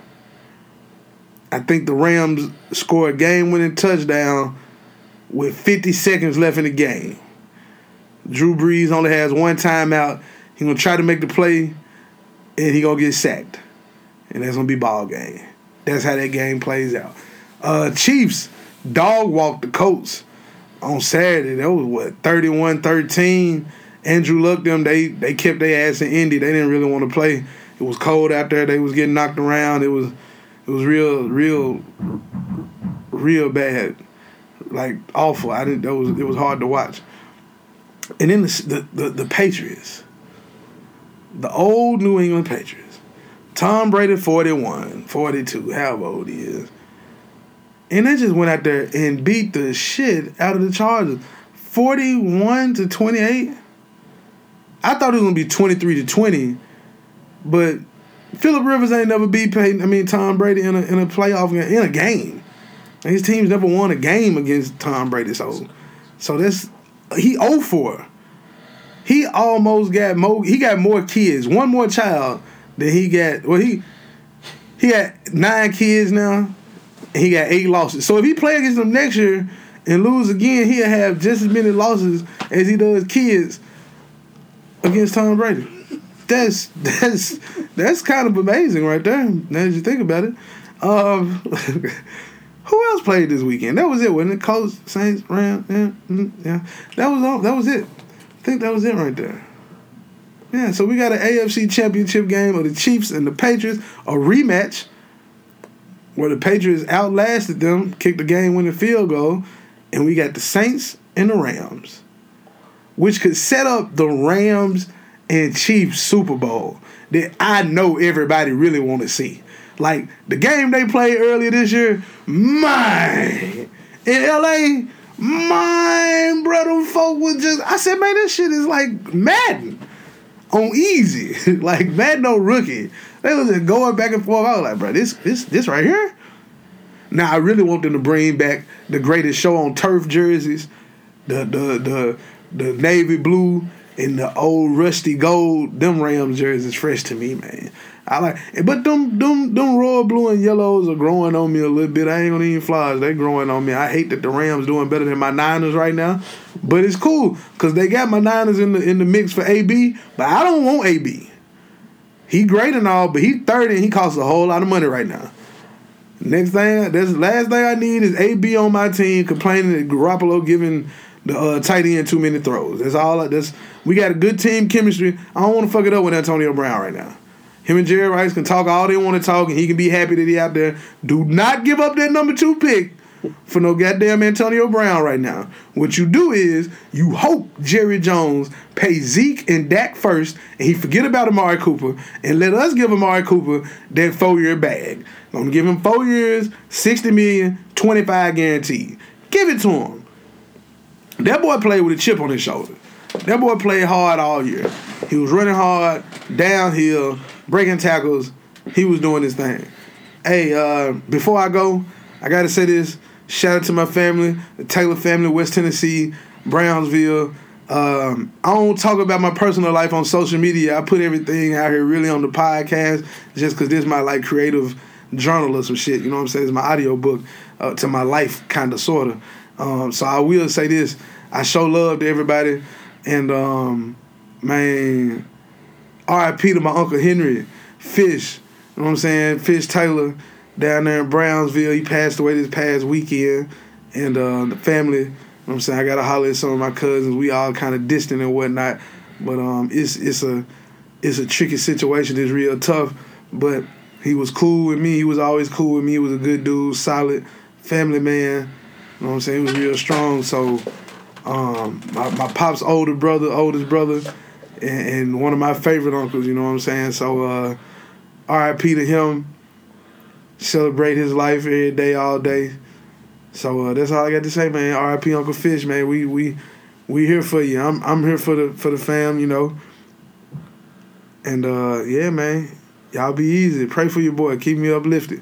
I think the Rams score a game winning touchdown with 50 seconds left in the game. Drew Brees only has one timeout. He gonna try to make the play, and he gonna get sacked, and that's gonna be ball game. That's how that game plays out. Uh, Chiefs dog walked the Colts on Saturday. That was what 31-13. Andrew Luck them they they kept their ass in Indy. They didn't really want to play. It was cold out there. They was getting knocked around. It was it was real real real bad, like awful. I didn't. It was it was hard to watch. And then the the, the, the Patriots, the old New England Patriots, Tom Brady 41, 42, however old he is. And they just went out there and beat the shit out of the Chargers. 41 to 28. I thought it was gonna be 23 to 20, but Philip Rivers ain't never beat Peyton, I mean Tom Brady in a in a playoff game in a game. And his team's never won a game against Tom Brady. So so that's he 0 for. He almost got more he got more kids, one more child than he got well he he got nine kids now he got eight losses. So if he play against them next year and lose again, he'll have just as many losses as he does kids against Tom Brady. That's that's that's kind of amazing right there. Now that you think about it. Um, who else played this weekend? That was it, wasn't it? Colts, Saints, Rams. Yeah, mm, yeah. That was all. That was it. I think that was it right there. Yeah, so we got an AFC Championship game of the Chiefs and the Patriots, a rematch where the Patriots outlasted them, kicked the game winning field goal, and we got the Saints and the Rams, which could set up the Rams and Chiefs Super Bowl that I know everybody really want to see. Like the game they played earlier this year, mine in LA, mine brother folk was just I said, man, this shit is like Madden on easy. like Madden no rookie. They was just going back and forth. I was like, bro, this this this right here. Now I really want them to bring back the greatest show on turf jerseys, the the the the navy blue and the old rusty gold. Them Rams jerseys fresh to me, man. I like, but them them them royal blue and yellows are growing on me a little bit. I ain't gonna even flies. They growing on me. I hate that the Rams doing better than my Niners right now, but it's cool because they got my Niners in the in the mix for AB. But I don't want AB. He great and all, but he thirty and he costs a whole lot of money right now. Next thing, this last thing I need is AB on my team complaining that Garoppolo giving the uh, tight end too many throws. That's all. That's we got a good team chemistry. I don't want to fuck it up with Antonio Brown right now. Him and Jerry Rice can talk all they want to talk, and he can be happy that he out there. Do not give up that number two pick for no goddamn Antonio Brown right now. What you do is you hope Jerry Jones pay Zeke and Dak first, and he forget about Amari Cooper, and let us give Amari Cooper that four year bag. I'm gonna give him four years, 60 million, 25 guaranteed. Give it to him. That boy played with a chip on his shoulder. That boy played hard all year. He was running hard, downhill, breaking tackles. He was doing his thing. Hey, uh, before I go, I gotta say this. Shout out to my family, the Taylor family, West Tennessee, Brownsville. Um, I don't talk about my personal life on social media. I put everything out here really on the podcast just because this is my like creative journalism shit. You know what I'm saying? It's my audio book uh, to my life, kind of, sort of. Um, so I will say this: I show love to everybody, and um, man, R.I.P. to my uncle Henry Fish. You know what I'm saying? Fish Taylor down there in Brownsville. He passed away this past weekend, and uh, the family. You know what I'm saying? I got to holler at some of my cousins. We all kind of distant and whatnot, but um, it's it's a it's a tricky situation. It's real tough, but he was cool with me. He was always cool with me. He was a good dude, solid family man. You know what I'm saying? He was real strong. So, um, my, my pop's older brother, oldest brother, and, and one of my favorite uncles. You know what I'm saying? So, uh, R.I.P. to him. Celebrate his life every day, all day. So uh, that's all I got to say, man. R.I.P. Uncle Fish, man. We we we here for you. I'm I'm here for the for the fam, you know. And uh, yeah, man, y'all be easy. Pray for your boy. Keep me uplifted.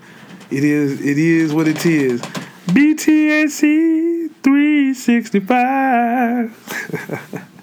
It is it is what it is. BTSE 365.